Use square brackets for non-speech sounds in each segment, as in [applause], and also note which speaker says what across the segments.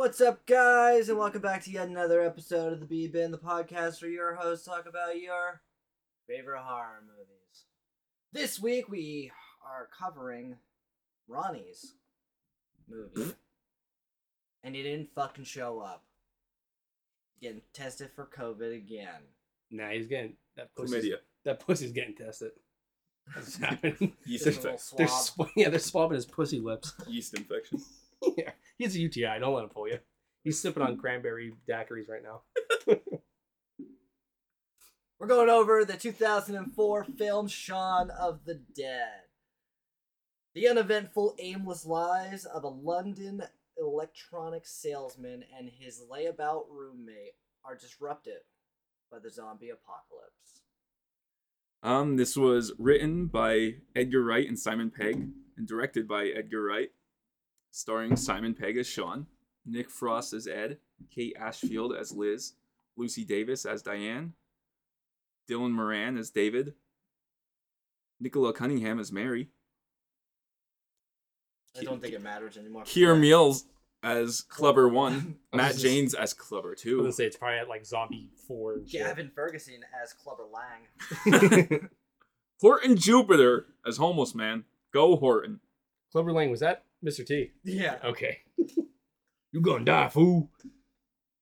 Speaker 1: What's up, guys, and welcome back to yet another episode of the B Bin, the podcast where your hosts talk about your favorite horror movies. This week we are covering Ronnie's movie, and he didn't fucking show up. Getting tested for COVID again.
Speaker 2: Nah, he's getting that pussy's,
Speaker 3: Chlamydia.
Speaker 2: that pussy's getting tested. That's [laughs] happening.
Speaker 3: Yeast,
Speaker 1: Just a little
Speaker 3: infec-
Speaker 2: They're
Speaker 1: swab.
Speaker 2: sw- yeah, they're swabbing his pussy lips.
Speaker 3: yeast infection.
Speaker 2: Yeah, he's a UTI. Don't let him pull you. He's sipping on [laughs] cranberry daiquiris right now. [laughs]
Speaker 1: We're going over the 2004 film Shaun of the Dead. The uneventful, aimless lives of a London electronics salesman and his layabout roommate are disrupted by the zombie apocalypse.
Speaker 3: Um, this was written by Edgar Wright and Simon Pegg, and directed by Edgar Wright, starring Simon Pegg as Sean, Nick Frost as Ed, Kate Ashfield as Liz, Lucy Davis as Diane, Dylan Moran as David, Nicola Cunningham as Mary,
Speaker 1: I don't think it matters anymore.
Speaker 3: Keir Mills [laughs] as Clubber One, Matt
Speaker 2: just-
Speaker 3: Jaynes as Clubber
Speaker 2: I was
Speaker 3: Two,
Speaker 2: gonna say it's probably at like zombie four and shit.
Speaker 1: Gavin Ferguson as Clubber Lang. [laughs]
Speaker 3: Horton Jupiter as Homeless Man. Go Horton.
Speaker 2: Clubber Lang was that Mr. T?
Speaker 1: Yeah.
Speaker 2: Okay. [laughs] you gonna die, fool?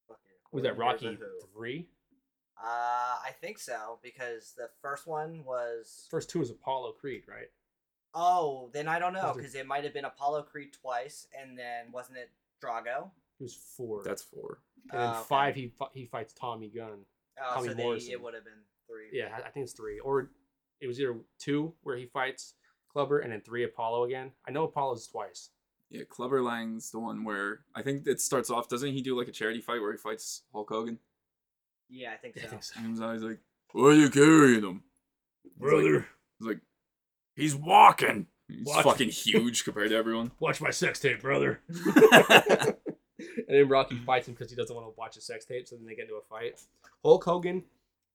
Speaker 1: Fuck it.
Speaker 2: Was that Rocky three?
Speaker 1: Uh, I think so because the first one was
Speaker 2: First two was Apollo Creed, right?
Speaker 1: Oh, then I don't know
Speaker 2: Was it-
Speaker 1: because it might have been Apollo Creed twice, and then wasn't it Drago?
Speaker 2: It was four.
Speaker 3: That's four.
Speaker 2: and then
Speaker 1: Oh, okay.
Speaker 2: five. He fi- he fights Tommy Gunn.
Speaker 1: Oh,
Speaker 2: Tommy
Speaker 1: so they,
Speaker 2: Morrison.
Speaker 1: it would have been three.
Speaker 2: Yeah, I I think it's three, or it was either two where he fights Clubber, and then three Apollo again. I know Apollo's twice.
Speaker 3: Yeah, Clubber Lang's the one where I think it starts off. Doesn't he do like a charity fight where he fights Hulk Hogan?
Speaker 1: Yeah, I think so.
Speaker 2: I think so.
Speaker 3: And he's always like, "Why are you carrying him?"
Speaker 2: Brother,
Speaker 3: He's like, "He's walking." He's
Speaker 2: Watch-
Speaker 3: fucking huge compared to everyone. [laughs]
Speaker 2: watch my sex tape, brother. [laughs] and then Rocky [laughs] fights him because he doesn't want to watch a sex tape, so then they get into a fight. Hulk Hogan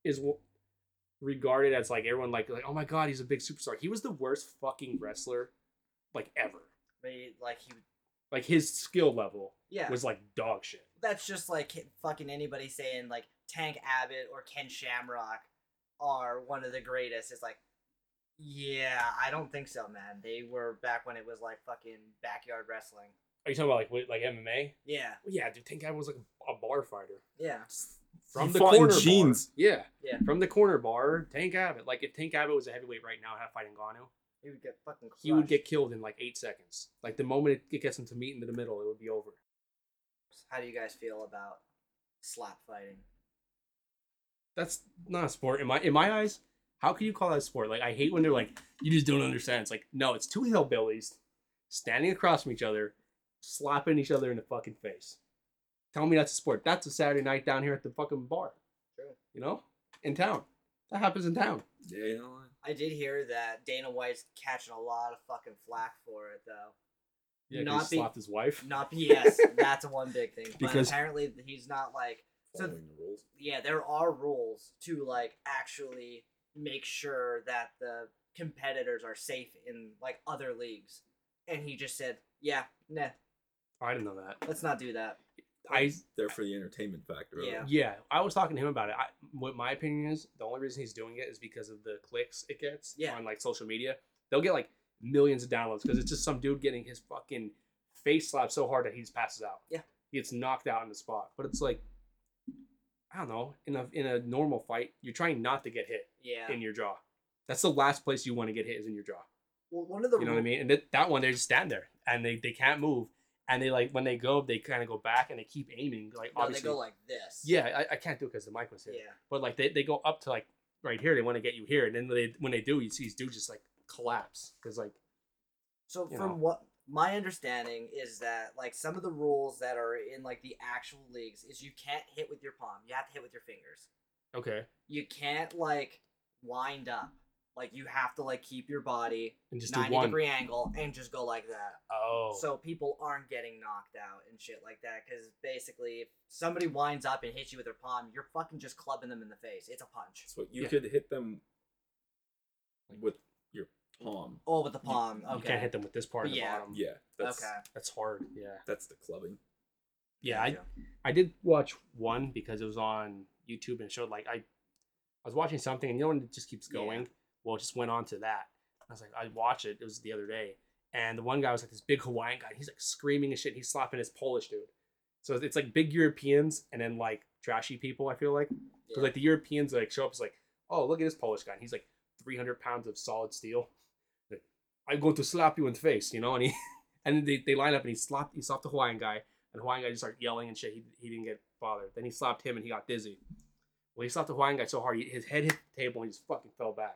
Speaker 2: is w- regarded as like everyone like like oh my god he's a big superstar. He was the worst fucking wrestler like ever.
Speaker 1: But he, like he,
Speaker 2: Like his skill level
Speaker 1: yeah,
Speaker 2: was like dog shit.
Speaker 1: that's just like fucking anybody saying like Tank Abbott or Ken Shamrock are one of the greatest. It's like, yeah, I don't think so, man. They were back when it was like fucking backyard wrestling.
Speaker 2: Are you talking about like like MMA?
Speaker 1: Yeah,
Speaker 2: Well, yeah, dude, Tank Abbott was like a bar fighter.
Speaker 1: yeah.
Speaker 2: From
Speaker 3: He
Speaker 2: the
Speaker 3: fought in
Speaker 2: corner
Speaker 3: jeans.
Speaker 2: Bar. Yeah,
Speaker 1: Yeah.
Speaker 2: From the corner bar, Tank Abbott. Like if Tank Abbott was a heavyweight right now, and had a fight Ngannou,
Speaker 1: He would get fucking.
Speaker 2: he would get killed in like eight seconds. Like the moment it gets him to meet into the middle, it would be over.
Speaker 1: How do you guys feel about slap fighting?
Speaker 2: That's not a sport in my in my eyes. How can you call that a sport? Like I hate when they're like, you just don't understand. It's like no, it's two hillbillies standing across from each other, slapping each other in the fucking face. Tell me that's a sport. That's a Saturday night down here at the fucking bar.
Speaker 1: True.
Speaker 2: You know, in town. That happens in town.
Speaker 3: Yeah, you know what?
Speaker 1: I did hear that Dana White's catching a lot of fucking flack for it though.
Speaker 2: Yeah, 'cause
Speaker 1: Not
Speaker 2: he
Speaker 1: be-
Speaker 2: slapped his wife.
Speaker 1: Not yes, [laughs] that's one big thing. But
Speaker 2: Because-
Speaker 1: apparently he's not like So-
Speaker 3: the rules.
Speaker 1: yeah, there are rules to like actually make sure that the competitors are safe in like other leagues. And he just said, "Yeah, nah,
Speaker 2: I didn't know that.
Speaker 1: let's not do that."
Speaker 2: I
Speaker 3: There for the entertainment factor. of it.
Speaker 1: Yeah.
Speaker 2: yeah, I was talking to him about it. I, what my opinion is, the only reason he's doing it is because of the clicks it gets
Speaker 1: Yeah.
Speaker 2: on like social media. They'll get like millions of downloads because it's just some dude getting his fucking face slapped so hard that he just passes out.
Speaker 1: Yeah.
Speaker 2: he gets knocked out on the spot. But it's like, I don't know. In a in a normal fight, you're trying not to get hit
Speaker 1: Yeah.
Speaker 2: in your jaw. That's the last place you want to get hit is in your jaw.
Speaker 1: well, one of the
Speaker 2: You know what I mean? And that, that one, they just stand there and they, they can't move. And they like when they go, they kind of go back and they keep aiming. Like
Speaker 1: No, they go like this.
Speaker 2: yeah, I, I can't do it because the mic was here.
Speaker 1: Yeah.
Speaker 2: But like they, they go up to like right here, they want to get you here, and then they when they do, you see these dudes just like collapse because like
Speaker 1: So from
Speaker 2: know.
Speaker 1: what my understanding is that like some of the rules that are in like the actual leagues is you can't hit with your palm. You have to hit with your fingers.
Speaker 2: okay,
Speaker 1: You can't like wind up. Like you have to like keep your body
Speaker 2: and just do
Speaker 1: 90 degree angle and just go like that.
Speaker 2: Oh,
Speaker 1: So people aren't getting knocked out and shit like that cuz basically if somebody winds up and hits you with their palm, you're fucking just clubbing them in the face. It's a punch.
Speaker 3: So you
Speaker 2: Yeah.
Speaker 3: could hit them with your palm.
Speaker 1: Oh, with the palm. Okay.
Speaker 2: you can't hit them with this part of the
Speaker 1: Yeah.
Speaker 2: bottom.
Speaker 3: Yeah, that's
Speaker 1: Okay.
Speaker 2: That's hard. Yeah.
Speaker 3: that's the clubbing.
Speaker 2: Yeah, I,
Speaker 1: Gotcha.
Speaker 2: I did watch one because it was on YouTube and showed like I, I was watching something and you know when it just keeps
Speaker 1: Yeah.
Speaker 2: Well, it just went on to that. I was like, I watched it. It was the other day, and the one guy was like this big Hawaiian guy. He's like screaming and shit. He's slapping his Polish dude. So it's like big Europeans and then like trashy people. I feel like because
Speaker 1: Yeah.
Speaker 2: like the Europeans like show up as like, oh look at this Polish guy. And he's like 300 pounds of solid steel. Like, I'm going to slap you in the face, you know. And he [laughs] and they, they line up and he slapped he slapped the Hawaiian guy. And the Hawaiian guy just started yelling and shit. He, he didn't get bothered. Then he slapped him and he got dizzy. Well, he slapped the Hawaiian guy so hard, he, his head hit the table and he just fucking fell back.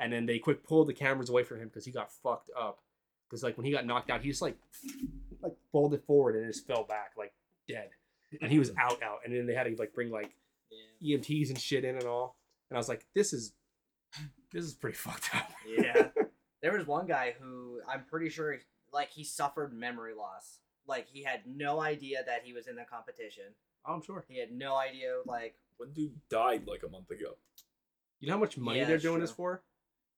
Speaker 2: And then they quick pulled the cameras away from him because he got fucked up. Because like when he got knocked out, he just like like folded forward and just fell back like dead. And he was [laughs] out out. And then they had to like bring like
Speaker 1: Yeah.
Speaker 2: EMTs and shit in and all. And I was like, this is this is pretty [laughs] fucked up.
Speaker 1: Yeah. [laughs] There was one guy who I'm pretty sure like he suffered memory loss. Like he had no idea that he was in the competition.
Speaker 2: Oh, I'm sure.
Speaker 1: He had no idea like
Speaker 3: One dude died like a month ago.
Speaker 2: You know how much money
Speaker 1: Yeah,
Speaker 2: they're
Speaker 1: that's
Speaker 2: doing this for?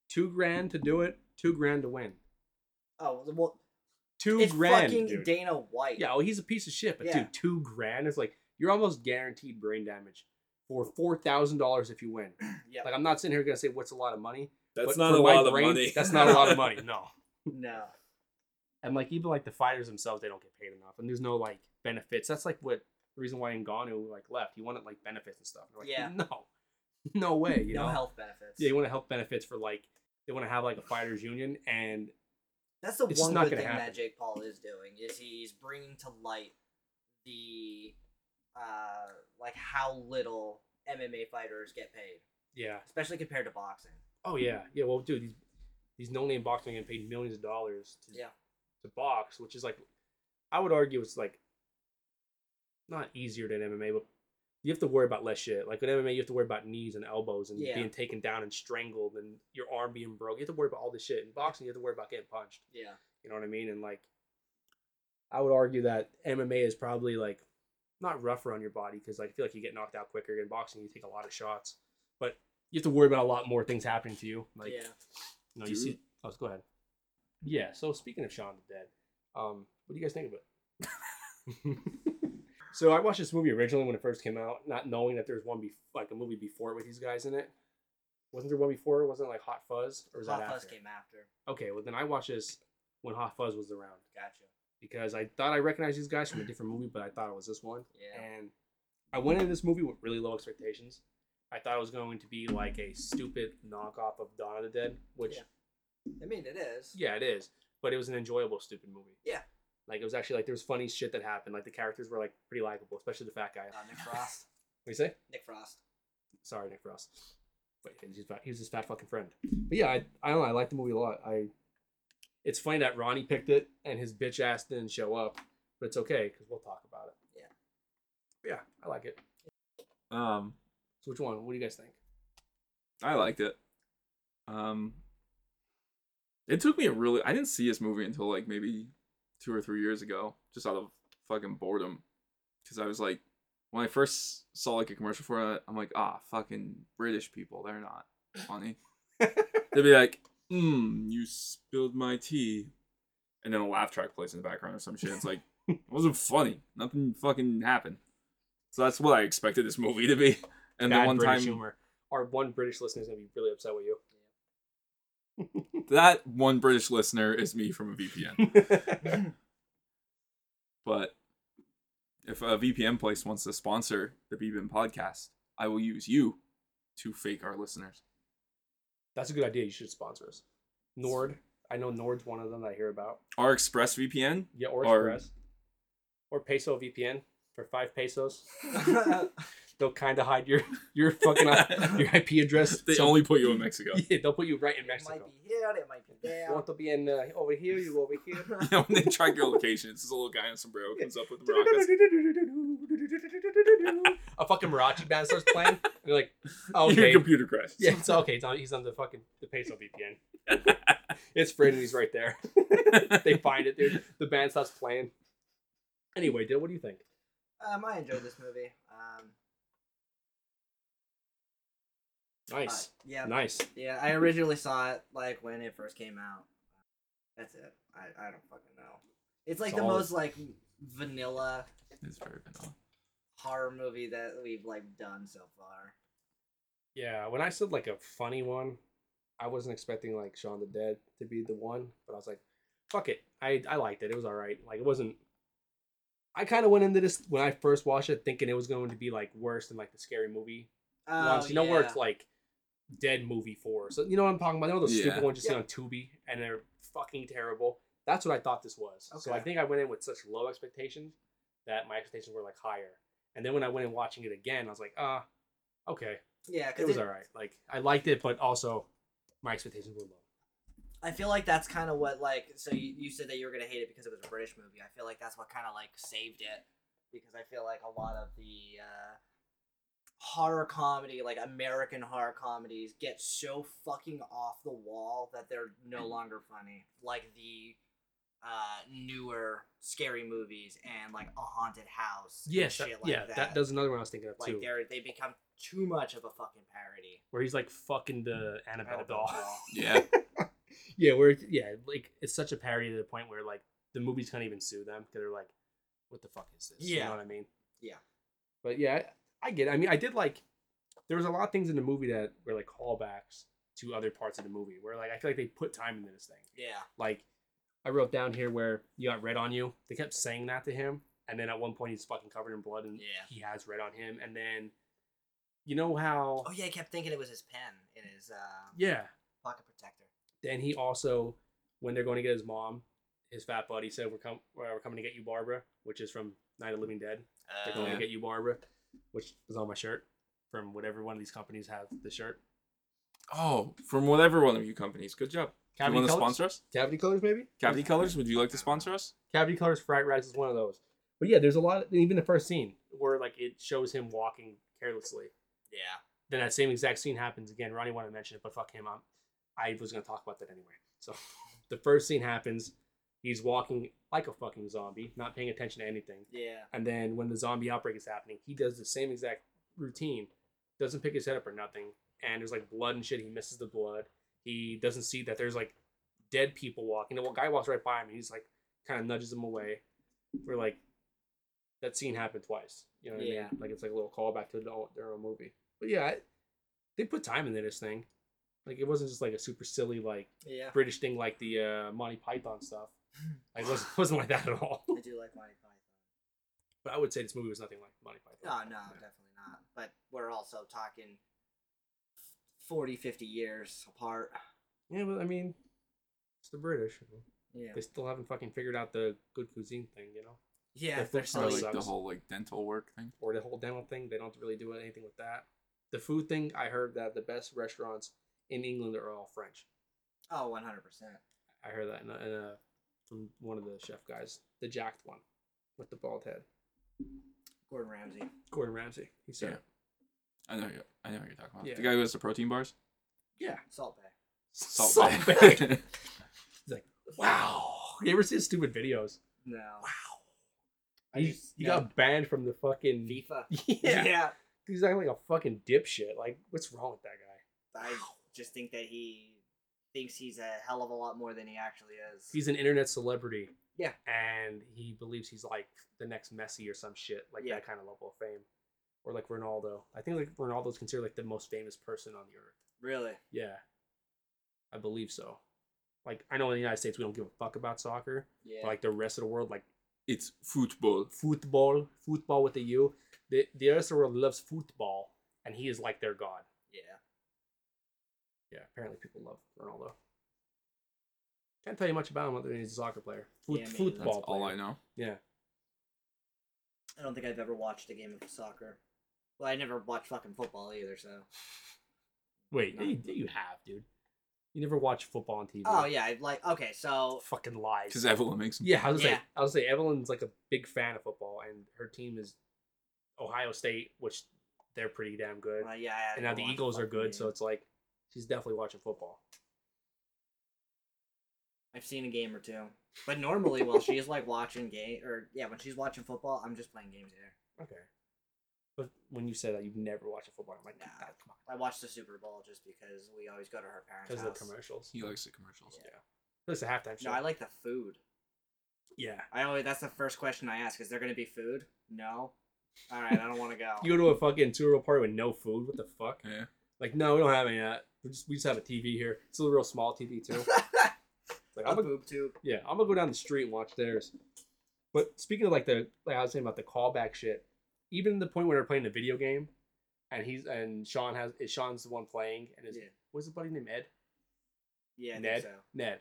Speaker 2: Two grand to do it, two grand to win.
Speaker 1: oh well
Speaker 2: Two
Speaker 1: it's
Speaker 2: grand.
Speaker 1: fucking
Speaker 2: dude.
Speaker 1: Dana White.
Speaker 2: Yeah, well, he's a piece of shit, but
Speaker 1: Yeah.
Speaker 2: dude, two grand is like you're almost guaranteed brain damage for four thousand dollars if you win. [clears throat]
Speaker 1: Yeah.
Speaker 2: Like I'm not sitting here gonna say what's a lot of money.
Speaker 3: That's
Speaker 2: but
Speaker 3: not a
Speaker 2: my
Speaker 3: lot of money.
Speaker 2: That's not a lot of money. [laughs] No.
Speaker 1: no.
Speaker 2: And like even like the fighters themselves, they don't get paid enough, and there's no like benefits. That's like what the reason why Ngannou like left. He wanted like benefits and stuff. Like,
Speaker 1: Yeah. [laughs]
Speaker 2: no, no way. You
Speaker 1: no
Speaker 2: know,
Speaker 1: health benefits.
Speaker 2: yeah, you want to health benefits for like they want to have like a fighters union, and
Speaker 1: That's the
Speaker 2: It's
Speaker 1: one good thing
Speaker 2: happen.
Speaker 1: that Jake Paul is doing is he's bringing to light the uh like how little MMA fighters get paid,
Speaker 2: yeah,
Speaker 1: especially compared to boxing.
Speaker 2: oh yeah, yeah. Well, dude, these these no name boxing getting paid millions of dollars to
Speaker 1: Yeah.
Speaker 2: to box, which is like, I would argue it's like not easier than MMA, but you have to worry about less shit. Like with MMA, you have to worry about knees and elbows and
Speaker 1: Yeah.
Speaker 2: being taken down and strangled and your arm being broke. You have to worry about all this shit. In boxing, you have to worry about getting punched.
Speaker 1: Yeah.
Speaker 2: You know what I mean? And like, I would argue that MMA is probably like not rougher on your body because like I feel like you get knocked out quicker. In boxing, you take a lot of shots, but you have to worry about a lot more things happening to you. Like,
Speaker 1: yeah.
Speaker 2: you know, you see. Oh, go ahead. Yeah. So speaking of Shaun the Dead, um, what do you guys think of it? [laughs] so I watched this movie originally when it first came out, not knowing that there's one be- like a movie before it with these guys in it. Wasn't there one before? it Wasn't it like Hot Fuzz or was
Speaker 1: Hot
Speaker 2: that
Speaker 1: Fuzz
Speaker 2: after?
Speaker 1: came after.
Speaker 2: Okay, well then I watched this when Hot Fuzz was around
Speaker 1: Gotcha.
Speaker 2: because I thought I recognized these guys from a different movie, but I thought it was this one.
Speaker 1: Yeah.
Speaker 2: And I went into this movie with really low expectations. I thought it was going to be like a stupid knockoff of Dawn of the Dead, which
Speaker 1: Yeah. I mean, it is.
Speaker 2: yeah, it is, but it was an enjoyable stupid movie.
Speaker 1: Yeah.
Speaker 2: Like it was actually like there was funny shit that happened. Like the characters were like pretty likable, especially the fat guy.
Speaker 1: Uh, Nick Frost.
Speaker 2: What do you say?
Speaker 1: Nick Frost.
Speaker 2: Sorry, Nick Frost. But he's fat, he was his fat fucking friend. But yeah, I, I don't know. I like the movie a lot. I. It's funny that Ronnie picked it and his bitch ass didn't show up, but it's okay because we'll talk about it.
Speaker 1: Yeah.
Speaker 2: But yeah, I like it.
Speaker 3: Um,
Speaker 2: So which one? What do you guys think?
Speaker 3: I liked it. Um, it took me a really. I didn't see this movie until like maybe two or three years ago, just out of fucking boredom, because I was like, when I first saw like a commercial for it, I'm like, ah, fucking British people, they're not funny. [laughs] They'd be like, hmm, you spilled my tea, and then a laugh track plays in the background or some shit. It's like, [laughs] it wasn't funny. Nothing fucking happened. So that's what I expected this movie to be. And
Speaker 2: Bad
Speaker 3: then one
Speaker 2: British
Speaker 3: time,
Speaker 2: humor. Our one British listener is gonna be really upset with you. [laughs]
Speaker 3: that one British listener is me from a VPN. [laughs] but if a VPN place wants to sponsor the BBIM podcast, I will use you to fake our listeners.
Speaker 2: That's a good idea. You should sponsor us. Nord. I know Nord's one of them that I hear about.
Speaker 3: Our Express VPN,
Speaker 2: Yeah, or
Speaker 3: Or-
Speaker 2: Express. Or Peso VPN for five pesos. [laughs] They'll kind of hide your [laughs] your fucking [laughs] your IP address.
Speaker 3: they
Speaker 2: So-
Speaker 3: only put you in Mexico. [laughs]
Speaker 2: Yeah, they'll put you right in Mexico.
Speaker 1: it might be here. It might be
Speaker 2: You
Speaker 1: there.
Speaker 2: want to be in uh, over here? You over here.
Speaker 3: you know, when they track your location, it's this little guy in a sombrero comes up with the maracas.
Speaker 2: a fucking mariachi band starts playing. And you're like, oh,
Speaker 3: Your computer crashes.
Speaker 2: yeah, it's okay. It's on, he's on the fucking the Peso VPN. It's Fred and he's right there. they find it, dude. The band stops playing. Anyway, dude, what do you think?
Speaker 1: Um, I enjoyed this movie. Um, uh,
Speaker 2: Nice,
Speaker 1: yeah,
Speaker 2: nice.
Speaker 1: yeah. I originally saw it like when it first came out. That's it. I, I don't fucking know. It's like the
Speaker 2: Solid.
Speaker 1: most like vanilla
Speaker 3: It's very vanilla.
Speaker 1: horror movie that we've like done so far.
Speaker 2: Yeah, when I said like a funny one, I wasn't expecting like Shaun the Dead to be the one, but I was like, fuck it. I I liked it. It was all right. Like it wasn't. I kind of went into this when I first watched it thinking it was going to be like worse than like the scary movie ones. You know where
Speaker 1: Oh,
Speaker 2: it's like Dead Movie Four. So you know what I'm talking about. You know those
Speaker 3: Yeah.
Speaker 2: stupid ones you see on Tubi and they're fucking terrible. That's what I thought this was. So I think I went in with such low expectations that my expectations were like higher. And then when I went in watching it again, I was like, ah, okay,
Speaker 1: yeah,
Speaker 2: it
Speaker 1: because
Speaker 2: was all right. Like I liked it, but also my expectations were low.
Speaker 1: I feel like that's kind of what like. So you, you said that you were gonna hate it because it was a British movie. I feel like that's what kind of like saved it because I feel like a lot of the uh, horror comedy, like American horror comedies, get so fucking off the wall that they're no longer funny. Like the uh, newer scary movies and like a haunted house. and
Speaker 2: Yes,
Speaker 1: shit
Speaker 2: that-
Speaker 1: like
Speaker 2: yeah,
Speaker 1: that.
Speaker 2: that, that's another one I was thinking of
Speaker 1: like
Speaker 2: too,
Speaker 1: they're they become too much of a fucking parody.
Speaker 2: where he's like fucking the Annabelle,
Speaker 1: Annabelle
Speaker 2: doll.
Speaker 1: doll.
Speaker 3: Yeah. [laughs]
Speaker 2: yeah, where it- yeah, like it's such a parody to the point where like the movies can't even sue them because they're like, what the fuck is this? You
Speaker 1: Yeah.
Speaker 2: know what I mean?
Speaker 1: Yeah.
Speaker 2: But yeah, I, get. It. I mean, I did like. There was a lot of things in the movie that were like callbacks to other parts of the movie where like I feel like they put time into this thing.
Speaker 1: Yeah.
Speaker 2: Like, I wrote down here where you got red on you. They kept saying that to him, and then at one point he's fucking covered in blood, and
Speaker 1: Yeah.
Speaker 2: he has red on him. And then, you know how?
Speaker 1: Oh yeah, I kept thinking it was his pen in his uh,
Speaker 2: yeah.
Speaker 1: pocket protector.
Speaker 2: Then he also, when they're going to get his mom, his fat buddy said, "We're com- we're coming to get you, Barbara," which is from Night of the Living Dead. They're going to get you, Barbara, which is on my shirt from whatever one of these companies have the shirt.
Speaker 3: Oh, from whatever one of you companies. Good job. you
Speaker 2: Cavity
Speaker 3: want to sponsor us?
Speaker 2: Cavity colors, maybe.
Speaker 3: Cavity Colors, would you like to sponsor us?
Speaker 2: Cavity colors, fright rags is one of those. But yeah, there's a lot. Of, even the first scene where like it shows him walking carelessly.
Speaker 1: Yeah.
Speaker 2: Then that same exact scene happens again. Ronnie wanted to mention it, but fuck him. I'm, I was gonna talk about that anyway. So [laughs] the first scene happens. He's walking like a fucking zombie, not paying attention to anything.
Speaker 1: Yeah.
Speaker 2: And then when the zombie outbreak is happening, he does the same exact routine. Doesn't pick his head up or nothing. And there's like blood and shit. He misses the blood. He doesn't see that there's like dead people walking. The guy walks right by him. And he's like kind of nudges him away. We're like, that scene happened twice. You know what I
Speaker 1: Yeah.
Speaker 2: mean? Like it's like a little callback to the, their own movie. But yeah, I, they put time into this thing. Like it wasn't just like a super silly like
Speaker 1: Yeah.
Speaker 2: British thing like the uh, Monty Python stuff. [laughs] Like it wasn't, [laughs] wasn't like that at all.
Speaker 1: I do like Monty Python.
Speaker 2: But I would say this movie was nothing like Monty Python.
Speaker 1: Oh no, definitely not. But we're also talking 40, 50 years apart.
Speaker 2: Yeah, but I mean, it's the British.
Speaker 1: Yeah.
Speaker 2: They still haven't fucking figured out the good cuisine thing, you know,
Speaker 1: Yeah.
Speaker 2: the
Speaker 1: They're still
Speaker 3: like the whole like dental work thing.
Speaker 2: or the whole dental thing. They don't really do anything with that. The food thing, I heard that the best restaurants in England are all French.
Speaker 1: Oh, 100%.
Speaker 2: I heard that in a, in a, from one of the chef guys, the jacked one with the bald head,
Speaker 1: Gordon Ramsay.
Speaker 2: Gordon Ramsay. He said,
Speaker 3: Yeah. I know. you- I know what you're talking about.
Speaker 2: Yeah.
Speaker 3: The guy who has the protein bars.
Speaker 2: "Yeah,
Speaker 1: Salt Bae.
Speaker 3: Salt,
Speaker 2: Salt
Speaker 3: Bae.
Speaker 2: Bae." [laughs] He's like, "Wow." You ever see his stupid videos?
Speaker 1: No.
Speaker 2: Wow.
Speaker 1: I
Speaker 2: He,
Speaker 1: just-
Speaker 2: he
Speaker 1: no.
Speaker 2: got banned from the fucking
Speaker 1: FIFA. [laughs]
Speaker 2: yeah.
Speaker 1: yeah.
Speaker 2: He's acting like a fucking dipshit. Like, what's wrong with that guy?
Speaker 1: I just think that he thinks he's a hell of a lot more than he actually is.
Speaker 2: He's an internet celebrity.
Speaker 1: Yeah.
Speaker 2: And he believes he's like the next Messi or some shit, like
Speaker 1: Yeah.
Speaker 2: that kind of level of fame. Or like Ronaldo. I think like Ronaldo's considered like the most famous person on the earth.
Speaker 1: really.
Speaker 2: Yeah. I believe so. Like I know in the United States we don't give a fuck about soccer,
Speaker 1: Yeah.
Speaker 2: but like the rest of the world, like
Speaker 3: It's football.
Speaker 2: football, football with the U, the the rest of the world loves football, and he is like their god.
Speaker 1: Yeah.
Speaker 2: Yeah, apparently people love Ronaldo. Can't tell you much about him other than he's a soccer player. Foot,
Speaker 1: Yeah,
Speaker 2: football
Speaker 3: That's all. I know.
Speaker 2: Yeah.
Speaker 1: I don't think I've ever watched a game of soccer. Well, I never watched fucking football either, so.
Speaker 2: Wait,
Speaker 1: No.
Speaker 2: you, you have, dude. You never watch football on TV.
Speaker 1: Oh, yeah. I Like, okay, so.
Speaker 2: Fucking lies.
Speaker 3: Because Evelyn makes them.
Speaker 2: Yeah, I was
Speaker 1: Yeah.
Speaker 2: say I was say Evelyn's like a big fan of football, and her team is Ohio State, which they're pretty damn good.
Speaker 1: Uh, yeah, I
Speaker 2: and now the Eagles are
Speaker 1: fucking
Speaker 2: good, so it's like she's definitely watching football.
Speaker 1: I've seen a game or two. But normally, while she's like watching game, or yeah, when she's watching football, I'm just playing games here.
Speaker 2: Okay. But when you say that you've never watched a football, I'm like,
Speaker 1: Nah.
Speaker 2: nah, come on,
Speaker 1: I watched the Super Bowl just because we always go to her parents'
Speaker 2: because
Speaker 1: house.
Speaker 2: of the commercials.
Speaker 3: He likes the commercials.
Speaker 2: Yeah. It's a halftime show.
Speaker 1: No, I like the food.
Speaker 2: Yeah.
Speaker 1: I always that's the first question I ask. Is there gonna be food? No. All right, I don't want to go. [laughs]
Speaker 2: You go to a fucking tour party with no food. What the fuck?
Speaker 3: Yeah.
Speaker 2: Like, no, we don't have any of that. We just we just have a TV here. It's a real small TV too. [laughs] Like
Speaker 1: a
Speaker 2: I'm a,
Speaker 1: boob tube.
Speaker 2: yeah, I'm gonna go down the street and watch theirs. But speaking of like the like I was saying about the callback shit, even the point where they're playing the video game, and he's and Sean has is Sean's the one playing, and his
Speaker 1: Yeah.
Speaker 2: what's his buddy named Ed?
Speaker 1: Yeah, I
Speaker 2: Ned.
Speaker 1: think so.
Speaker 2: Ned.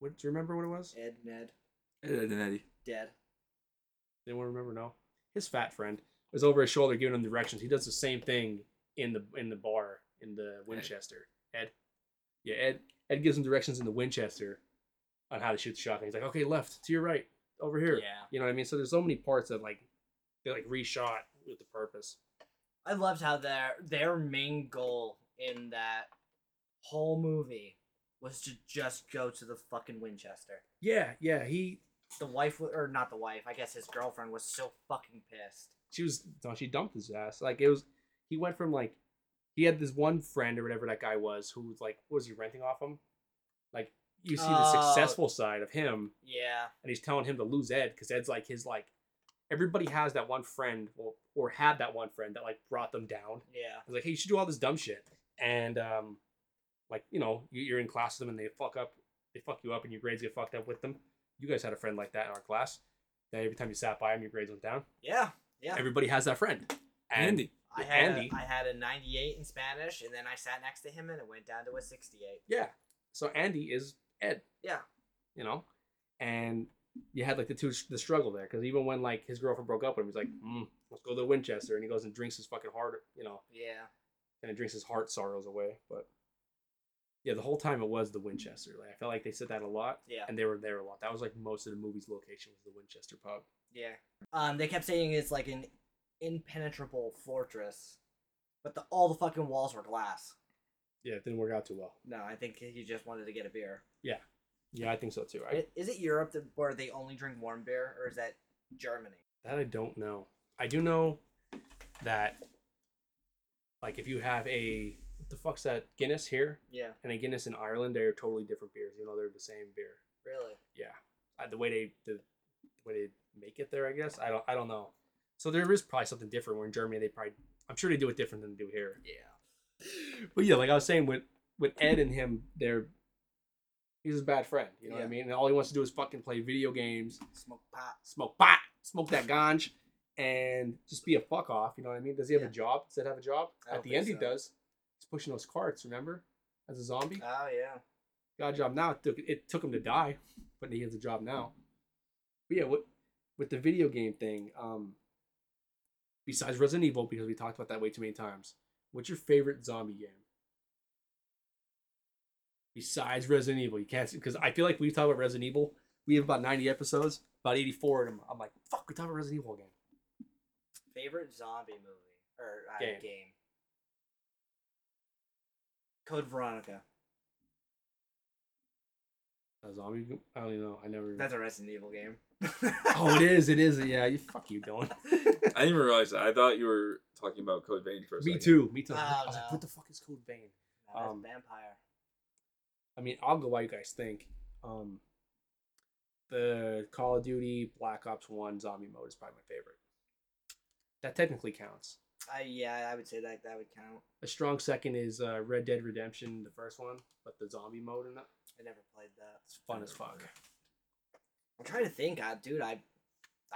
Speaker 2: What do you remember what it was?
Speaker 1: Ed, Ned,
Speaker 3: Ed and Eddie.
Speaker 1: dead.
Speaker 2: Anyone remember? No. His fat friend was over his shoulder giving him directions. He does the same thing in the in the bar in the Winchester. Ed. Yeah, Ed. Ed gives him directions in the Winchester on how to shoot the shotgun. He's like, okay, left to your right, over here.
Speaker 1: Yeah.
Speaker 2: You know what I mean? So there's so many parts that like they like reshot with the purpose.
Speaker 1: I loved how their their main goal in that whole movie was to just go to the fucking Winchester.
Speaker 2: Yeah, yeah. He
Speaker 1: The wife, or not the wife, I guess his girlfriend was so fucking pissed.
Speaker 2: she was no, she dumped his ass. Like it was he went from like he had this one friend or whatever that guy was who was like what was he renting off him? Like you see the
Speaker 1: Oh.
Speaker 2: successful side of him
Speaker 1: Yeah,
Speaker 2: and he's telling him to lose Ed because Ed's like his like everybody has that one friend well, or had that one friend that like brought them down.
Speaker 1: yeah,
Speaker 2: I was like, hey, you should do all this dumb shit. And um, like you know, you- you're in class with them and they fuck up, they fuck you up, and your grades get fucked up with them. You guys had a friend like that in our class. That every time you sat by him, your grades went down.
Speaker 1: yeah, yeah.
Speaker 2: Everybody has that friend. And
Speaker 3: Andy.
Speaker 1: I had
Speaker 2: Andy.
Speaker 1: A, I had a 98 in Spanish, and then I sat next to him, and it went down to a 68.
Speaker 2: Yeah. So Andy is Ed.
Speaker 1: Yeah.
Speaker 2: You know, and you had like the two the struggle there because even when like his girlfriend broke up with him, he's like, mm, let's go to Winchester, and he goes and drinks his fucking heart, you know,
Speaker 1: Yeah,
Speaker 2: and it drinks his heart sorrows away. But yeah, the whole time it was the Winchester. Like I felt like they said that a lot,
Speaker 1: yeah,
Speaker 2: and they were there a lot. That was like most of the movie's location was the Winchester pub.
Speaker 1: yeah. Um, they kept saying it's like an impenetrable fortress, but the all the fucking walls were glass.
Speaker 2: Yeah, it didn't work out too well.
Speaker 1: No, I think he just wanted to get a beer.
Speaker 2: Yeah, yeah, I think so too. I,
Speaker 1: I- Is it Europe that, where they only drink warm beer, or is that Germany?
Speaker 2: That I don't know. I do know that, like, if you have a what the fuck's that Guinness here
Speaker 1: Yeah,
Speaker 2: and a Guinness in Ireland, they're totally different beers. You know, they're the same beer.
Speaker 1: really.
Speaker 2: Yeah, uh, the way they the, the way they make it there, I guess. I don't I don't know. So there is probably something different. Where in Germany they probably I'm sure they do it different than they do here.
Speaker 1: Yeah.
Speaker 2: But yeah, like I was saying with with Ed and him, they're he's his bad friend. You know what I mean? And all he wants to do is fucking play video games
Speaker 1: Smoke pot.
Speaker 2: smoke pot, smoke that ganj, and just be a fuck off. You know what I mean? Does he have
Speaker 1: Yeah.
Speaker 2: a job? Does Ed have a job? At the end,
Speaker 1: think
Speaker 2: he does. He's pushing those carts. Remember, as a zombie,
Speaker 1: Oh yeah.
Speaker 2: got a job now. It took, it took him to die, but he has a job now. But yeah, with with the video game thing, um, besides Resident Evil, because we talked about that way too many times. What's your favorite zombie game? Besides Resident Evil, you can't because I feel like we talk about Resident Evil. We have about ninety episodes, about eighty four of them. I'm like, fuck, we talk about Resident Evil again.
Speaker 1: Favorite zombie movie or uh,
Speaker 2: Game.
Speaker 1: game. Code Veronica.
Speaker 2: A zombie? I don't even know. I never.
Speaker 1: That's a Resident Evil game.
Speaker 2: Oh, it is. It is. Yeah. You fuck you, Dylan.
Speaker 3: I didn't even realize that. I thought you were talking about Code Vein for a
Speaker 2: Me
Speaker 3: second.
Speaker 2: too. Me too.
Speaker 1: Oh,
Speaker 2: I was like, what the fuck is Code Vein?
Speaker 1: No, that's
Speaker 2: Um,
Speaker 1: vampire.
Speaker 2: I mean, I'll go while you guys think. Um, the Call of Duty Black Ops One zombie mode is probably my favorite. That technically counts.
Speaker 1: I yeah, I would say that that would count.
Speaker 2: A strong second is uh, Red Dead Redemption, the first one, but the zombie mode in that
Speaker 1: I never played that.
Speaker 2: it's fun as fuck.
Speaker 1: I'm trying to think, uh, dude. I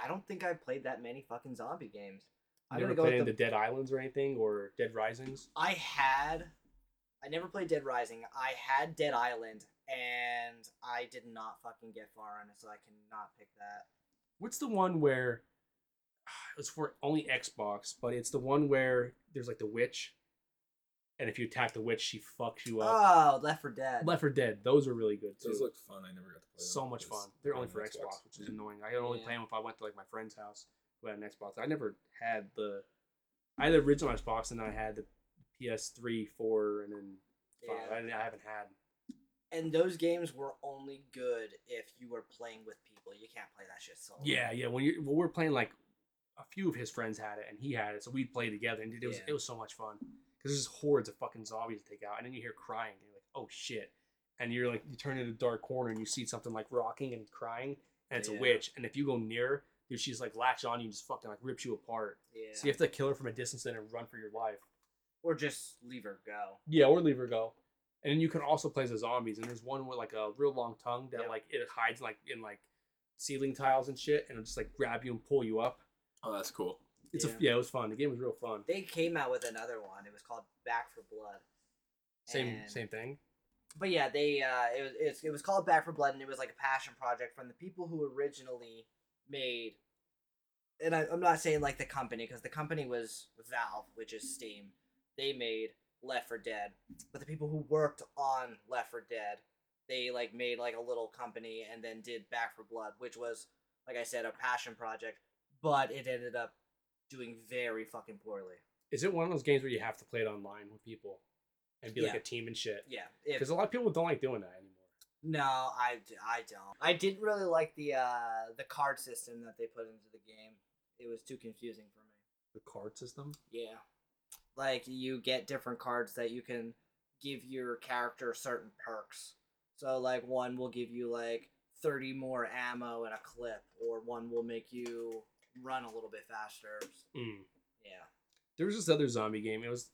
Speaker 1: I don't think I played that many fucking zombie games.
Speaker 2: You never
Speaker 1: go
Speaker 2: played
Speaker 1: the,
Speaker 2: Dead Islands or anything or Dead Risings.
Speaker 1: I had. I never played Dead Rising. I had Dead Island, and I did not fucking get far on it, so I cannot pick that.
Speaker 2: What's the one where [sighs] it's for only Xbox, but it's the one where there's like the witch, and if you attack the witch, she fucks you up.
Speaker 1: Oh, Left 4 Dead.
Speaker 2: Left 4 Dead, those are really good too.
Speaker 3: Those look fun. I never got to play them.
Speaker 2: so much fun. They're only for
Speaker 3: Xbox.
Speaker 2: Xbox, which is annoying. I could only
Speaker 1: Yeah.
Speaker 2: play them if I went to like my friend's house who had an Xbox. I never had the. I had the original Xbox, and then I had the PS3, four, and then five.
Speaker 1: Yeah.
Speaker 2: I, I haven't had.
Speaker 1: and those games were only good if you were playing with people. You can't play that shit solo.
Speaker 2: Yeah, yeah. When you well, we're playing like a few of his friends had it, and he had it, so we'd play together, and it was
Speaker 1: Yeah.
Speaker 2: it was so much fun because there's just hordes of fucking zombies to take out, and then you hear crying, and you're like, oh shit. and you're like you turn in a dark corner and you see something like rocking and crying, and it's
Speaker 1: Yeah.
Speaker 2: a witch. And if you go near, dude, she's like latch on you and just fucking like rips you apart.
Speaker 1: Yeah.
Speaker 2: So you have to kill her from a distance and then run for your life.
Speaker 1: or just leave her go.
Speaker 2: Yeah, or leave her go. And then you can also play as the zombies. And there's one with like a real long tongue that
Speaker 1: Yep.
Speaker 2: like it hides like in like ceiling tiles and shit, and it'll just like grab you and pull you up.
Speaker 3: Oh, that's cool.
Speaker 2: It's
Speaker 1: Yeah.
Speaker 2: a yeah, it was fun. The game was real fun.
Speaker 1: They came out with another one. It was called Back 4 Blood.
Speaker 2: Same
Speaker 1: And-
Speaker 2: same thing.
Speaker 1: But yeah, they uh, it was it's, it was called Back 4 Blood, and it was like a passion project from the people who originally made. And I, I'm not saying like the company because the company was Valve, which is Steam. They made Left 4 Dead, but the people who worked on Left 4 Dead, they like made like a little company and then did Back 4 Blood, which was like I said a passion project, but it ended up doing very fucking poorly.
Speaker 2: Is it one of those games where you have to play it online with people and be like a team and shit?
Speaker 1: Yeah,
Speaker 2: Because a lot of people don't like doing that anymore.
Speaker 1: No, I, I don't. I didn't really like the uh the card system that they put into the game. It was too confusing for me.
Speaker 2: The card system.
Speaker 1: Yeah. Like you get different cards that you can give your character certain perks. So like one will give you like 30 more ammo and a clip or one will make you run a little bit faster.
Speaker 2: Mm.
Speaker 1: Yeah.
Speaker 2: There was this other zombie game. It was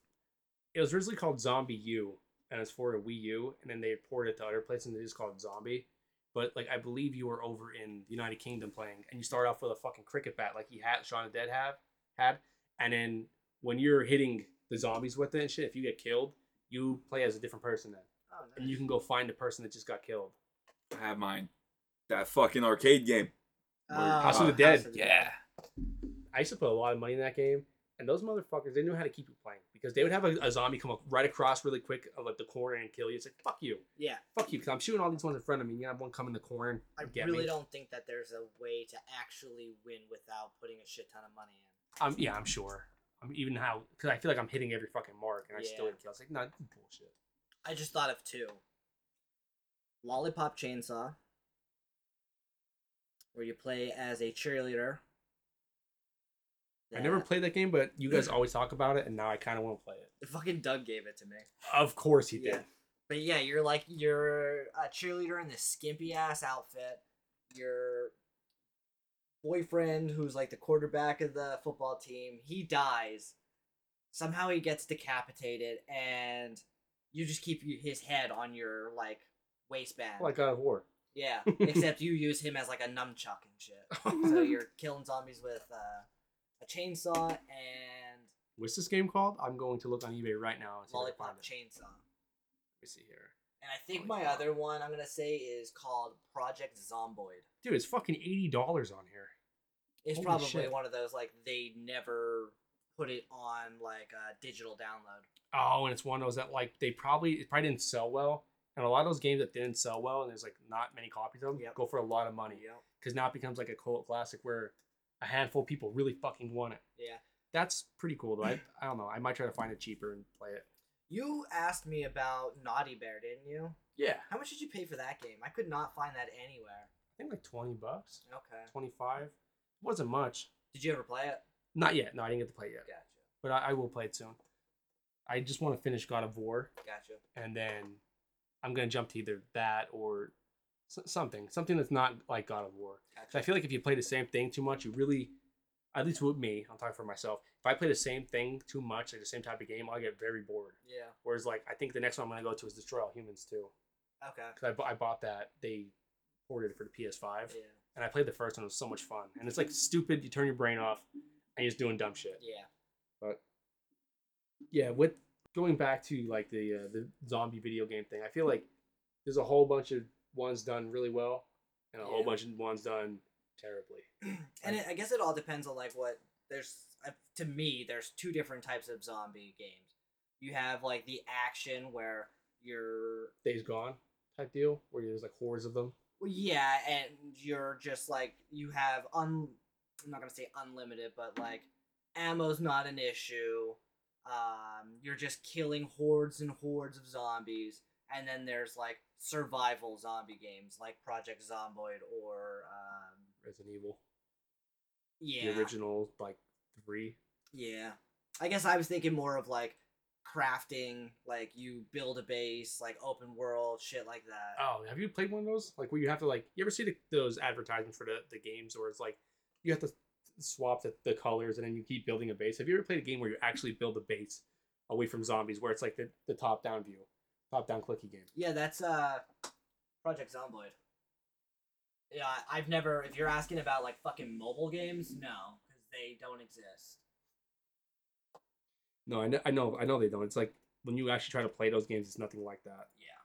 Speaker 2: it was originally called ZombiU, and it's for a Wii U, and then they ported it to other places and they just called it Zombie. But like I believe you were over in the United Kingdom playing, and you start off with a fucking cricket bat like he had Shaun of the Dead have had, and then when you're hitting the zombies with it and shit, if you get killed, you play as a different person then,
Speaker 1: Oh,
Speaker 2: and you can go find the person that just got killed.
Speaker 3: I have mine. That fucking arcade game.
Speaker 1: Oh,
Speaker 2: House of the Dead.
Speaker 3: Yeah.
Speaker 2: I used to put a lot of money in that game, and those motherfuckers they knew how to keep you playing because they would have a, a zombie come up right across really quick of like the corner and kill you. It's like fuck you,
Speaker 1: Yeah.
Speaker 2: fuck you, because I'm shooting all these ones in front of me. and You have one come in the corner
Speaker 1: I
Speaker 2: and get
Speaker 1: really
Speaker 2: me.
Speaker 1: don't think that there's a way to actually win without putting a shit ton of money in.
Speaker 2: I'm yeah, I'm sure. I'm even how because I feel like I'm hitting every fucking mark and I still
Speaker 1: Yeah.
Speaker 2: get kills. Like this is bullshit.
Speaker 1: I just thought of two. Lollipop Chainsaw, where you play as a cheerleader.
Speaker 2: I never played that game, but you guys [clears throat] always talk about it, and now I kind of want to play it.
Speaker 1: The fucking Doug gave it to me.
Speaker 2: Of course he
Speaker 1: Yeah.
Speaker 2: did.
Speaker 1: But yeah, you're like you're a cheerleader in this skimpy ass outfit. Your boyfriend, who's like the quarterback of the football team, he dies. Somehow he gets decapitated, and you just keep his head on your like waistband.
Speaker 2: Like God of War.
Speaker 1: yeah, [laughs] except you use him as like a nunchuck and shit. [laughs] so you're killing zombies with uh, a chainsaw and
Speaker 2: What's this game called? I'm going to look on eBay right now. and see if I can
Speaker 1: lollipop
Speaker 2: find it.
Speaker 1: chainsaw.
Speaker 2: Let me see here.
Speaker 1: And I think my
Speaker 2: yeah.
Speaker 1: other one I'm gonna say is called Project Zomboid.
Speaker 2: Dude, it's fucking eighty dollars on here.
Speaker 1: It's
Speaker 2: Holy
Speaker 1: probably
Speaker 2: shit.
Speaker 1: one of those like they never put it on like a digital download.
Speaker 2: Oh, and it's one of those that like they probably it probably didn't sell well, and a lot of those games that didn't sell well, and there's like not many copies of them,
Speaker 1: Yep.
Speaker 2: go for a lot of money
Speaker 1: Yep.
Speaker 2: because now it becomes like a cult classic where a handful of people really fucking want it.
Speaker 1: Yeah.
Speaker 2: That's pretty cool though. I, I don't know. I might try to find it cheaper and play it.
Speaker 1: You asked me about Naughty Bear, didn't you?
Speaker 2: Yeah,
Speaker 1: How much did you pay for that game? I could not find that anywhere.
Speaker 2: I think like twenty bucks,
Speaker 1: Okay.
Speaker 2: twenty five. It wasn't much.
Speaker 1: Did you ever play it?
Speaker 2: Not yet. No, I didn't get to play it yet,
Speaker 1: Gotcha.
Speaker 2: but I, I will play it soon. I just want to finish God of War,
Speaker 1: Gotcha.
Speaker 2: and then I'm gonna jump to either that or something, something that's not like God of War.
Speaker 1: Gotcha.
Speaker 2: I feel like if you play the same thing too much, you really, at least with me, I'm talking for myself. If I play the same thing too much, like the same type of game, I'll get very bored.
Speaker 1: yeah.
Speaker 2: Whereas, like, I think the next one I'm gonna go to is Destroy All Humans too,
Speaker 1: Okay.
Speaker 2: because I, bu- I bought that. They ported it for the PS5,
Speaker 1: Yeah.
Speaker 2: and I played the first one. It was so much fun, and it's like stupid. You turn your brain off, and you're just doing dumb shit.
Speaker 1: Yeah.
Speaker 2: But yeah, with going back to like the uh, the zombie video game thing, I feel like there's a whole bunch of ones done really well, and a whole bunch of ones done terribly. [clears throat]
Speaker 1: and it, I guess it all depends on like what there's. Uh, to me, there's two different types of zombie games. You have like the action where you're
Speaker 2: Days Gone type deal where there's like hordes of them.
Speaker 1: Well, yeah, and you're just like you have un. I'm not gonna say unlimited, but like ammo's not an issue. Um, you're just killing hordes and hordes of zombies, and then there's like survival zombie games like Project Zomboid or um,
Speaker 2: Resident Evil,
Speaker 1: yeah,
Speaker 2: the original like three.
Speaker 1: yeah. I guess I was thinking more of like crafting, like you build a base, like open world shit like that.
Speaker 2: Oh, have you played one of those? Like where you have to like you ever see the, those advertisements for the, the games where it's like you have to swap the, the colors and then you keep building a base. Have you ever played a game where you actually build a base away from zombies where it's like the, the top down view, top down clicky game?
Speaker 1: Yeah, that's uh Project Zomboid. Yeah, I've never. If you're asking about like fucking mobile games, no, because they don't exist.
Speaker 2: No, I know, I know, I know they don't. It's like when you actually try to play those games, it's nothing like that.
Speaker 1: Yeah.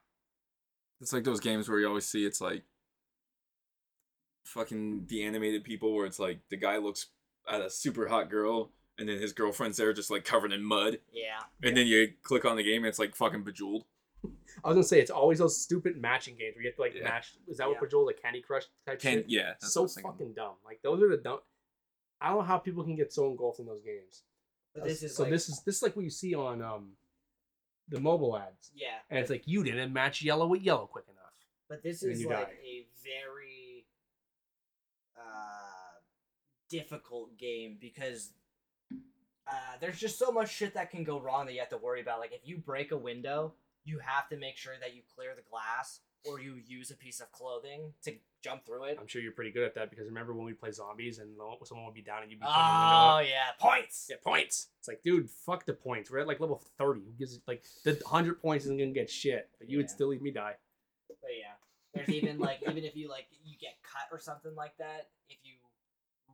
Speaker 3: It's like those games where you always see it's like fucking the animated people where it's like the guy looks at a super hot girl and then his girlfriend's there just like covered in mud.
Speaker 1: Yeah.
Speaker 3: And then you click on the game and it's like fucking bejeweled.
Speaker 2: I was gonna say it's always those stupid matching games where you have to like
Speaker 3: Yeah.
Speaker 2: match. Is that
Speaker 1: Yeah.
Speaker 2: what Bejeweled like Candy Crush type
Speaker 3: Can
Speaker 2: shit?
Speaker 3: yeah, that's what I
Speaker 2: so fucking dumb. Like those are the dumb. I don't know how people can get so engulfed in those games.
Speaker 1: But this is
Speaker 2: so
Speaker 1: like,
Speaker 2: this is this is like what you see on um the mobile ads,
Speaker 1: yeah.
Speaker 2: and it's like you didn't match yellow with yellow quick enough.
Speaker 1: But this is like
Speaker 2: die.
Speaker 1: a very uh, difficult game because uh, there's just so much shit that can go wrong that you have to worry about. Like if you break a window, you have to make sure that you clear the glass or you use a piece of clothing to jump through it.
Speaker 2: I'm sure you're pretty good at that because remember when we play zombies and someone would be down and you'd be putting the window
Speaker 1: Oh yeah, points.
Speaker 2: Yeah, points. It's like, dude, fuck the points. We're at like level 30. Who gives like the hundred points isn't gonna get shit, but you would still leave me die.
Speaker 1: But yeah, there's even like even if you like you get cut or something like that, if you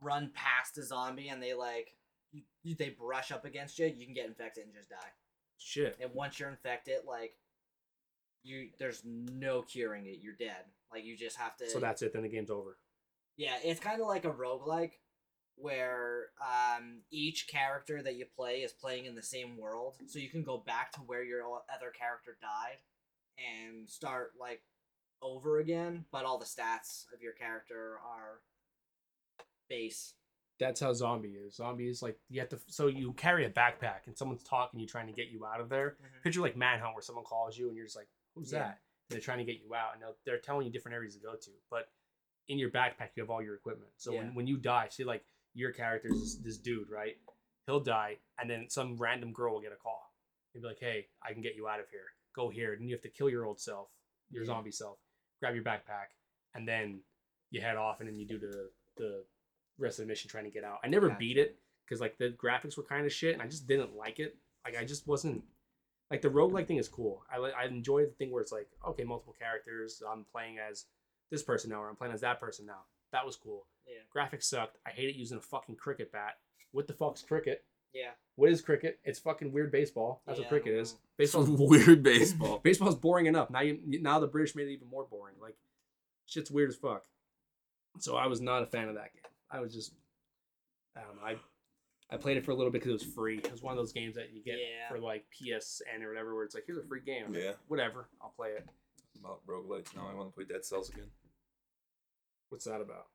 Speaker 1: run past a zombie and they like you, they brush up against you, you can get infected and just die.
Speaker 2: Shit.
Speaker 1: And once you're infected, like you there's no curing it. You're dead. Like you just have to
Speaker 2: So that's it. Then the game's over.
Speaker 1: Yeah, it's kind of like a roguelike where um, each character that you play is playing in the same world. So you can go back to where your other character died and start like over again, but all the stats of your character are base.
Speaker 2: That's how zombie is. Zombie is like you have to. So you carry a backpack and someone's talking, you trying to get you out of there. Mm-hmm. Picture like Manhunt, where someone calls you and you're just like, "Who's
Speaker 1: Yeah.
Speaker 2: that?" And they're trying to get you out, and they're telling you different areas to go to. But in your backpack, you have all your equipment. So
Speaker 1: Yeah.
Speaker 2: when, when you die, see like your character's this, this dude, right? He'll die, and then some random girl will get a call. He'll be like, "Hey, I can get you out of here. Go here." And you have to kill your old self, your
Speaker 1: Yeah.
Speaker 2: zombie self. Grab your backpack, and then you head off, and then you do the the rest of the mission trying to get out. I never beat it because like the graphics were kind of shit, and I just didn't like it. Like I just wasn't like the roguelike thing is cool. I li- I enjoy the thing where it's like okay, multiple characters. I'm playing as this person now, or I'm playing as that person now. That was cool.
Speaker 1: Yeah.
Speaker 2: Graphics sucked. I hated using a fucking cricket bat. What the fuck's cricket?
Speaker 1: Yeah.
Speaker 2: What is cricket? It's fucking weird baseball. That's
Speaker 1: Yeah,
Speaker 2: what cricket is. Baseball's [laughs]
Speaker 3: weird baseball. [laughs]
Speaker 2: Baseball's boring enough. Now you now the British made it even more boring. Like shit's weird as fuck. So I was not a fan of that game. I was just I don't know. I I played it for a little bit because it was free. It was one of those games that you get
Speaker 1: Yeah.
Speaker 2: for like PSN or whatever, where it's like here's a free game. Like,
Speaker 3: Yeah.
Speaker 2: Whatever, I'll play it.
Speaker 3: About roguelites now. I want to play Dead Cells again.
Speaker 2: What's that about?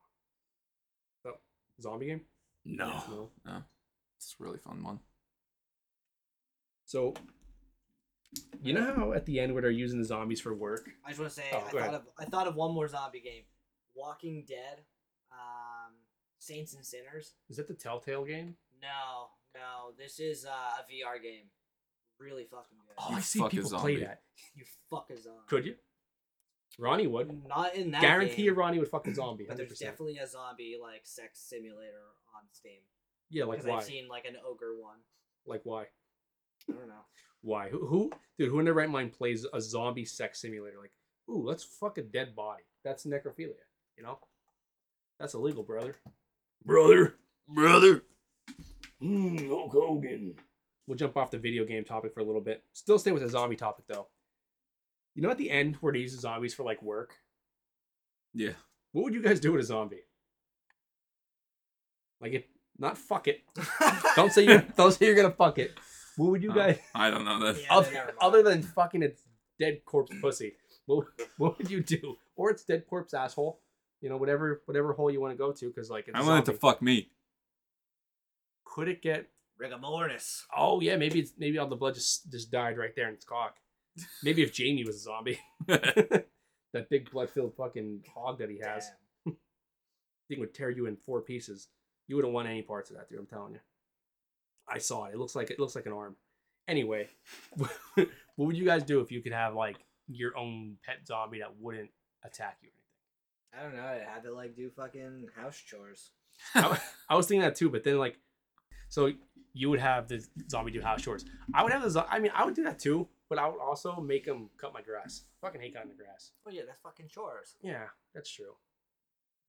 Speaker 2: Oh, zombie game?
Speaker 3: No.
Speaker 2: No.
Speaker 3: It's a really fun one.
Speaker 2: So you know how at the end where they're using the zombies for work?
Speaker 1: I just want to say
Speaker 2: Oh,
Speaker 1: I thought
Speaker 2: ahead.
Speaker 1: of I thought of one more zombie game, Walking Dead, um, Saints and Sinners.
Speaker 2: Is that the Telltale game?
Speaker 1: No, no, this is uh, a VR game. Really fucking good.
Speaker 2: Oh,
Speaker 3: You
Speaker 2: I see
Speaker 3: fuck a
Speaker 2: people play that.
Speaker 1: You fuck a zombie.
Speaker 2: Could you? Ronnie would.
Speaker 1: Not in that.
Speaker 2: Guarantee
Speaker 1: game,
Speaker 2: you Ronnie would fuck a zombie.
Speaker 1: But
Speaker 2: 100%.
Speaker 1: there's definitely a zombie like sex simulator on Steam.
Speaker 2: Yeah, like
Speaker 1: Because
Speaker 2: why?
Speaker 1: I've seen like an ogre one.
Speaker 2: Like why?
Speaker 1: I don't know.
Speaker 2: Why? Who, who? Dude, who in their right mind plays a zombie sex simulator? Like, ooh, let's fuck a dead body. That's necrophilia. You know? That's illegal, brother. Brother.
Speaker 3: Brother.
Speaker 2: Mm, Hulk Hogan. We'll jump off the video game topic for a little bit. Still stay with the zombie topic though. You know, at the end where they use zombies for like work,
Speaker 3: Yeah.
Speaker 2: what would you guys do with a zombie? Like, it, not fuck it. [laughs] Don't say you. Don't say you're gonna fuck it. What would you
Speaker 3: Uh,
Speaker 2: guys?
Speaker 3: I don't know that.
Speaker 1: Yeah,
Speaker 2: other, other than fucking its dead corpse pussy, what, what would you do? Or its dead corpse asshole? You know, whatever whatever hole you want to go to, because like it's
Speaker 3: I
Speaker 2: a
Speaker 3: want it to fuck me.
Speaker 2: Could it get?
Speaker 1: Rigor mortis.
Speaker 2: Oh yeah, maybe it's maybe all the blood just just died right there in its cock. Maybe if Jamie was a zombie, [laughs] that big blood filled fucking hog that he has, [laughs] thing would tear you in four pieces. You wouldn't want any parts of that, dude. I'm telling you. I saw it. It looks like it looks like an arm. Anyway, [laughs] what would you guys do if you could have like your own pet zombie that wouldn't attack you or anything?
Speaker 1: I don't know. I had to like do fucking house chores.
Speaker 2: I, I was thinking that too, but then like, so you would have the zombie do house chores. I would have the. zo- I mean, I would do that too, but I would also make him cut my grass. Fucking hate cutting the grass.
Speaker 1: Oh yeah, that's fucking chores.
Speaker 2: Yeah, that's true.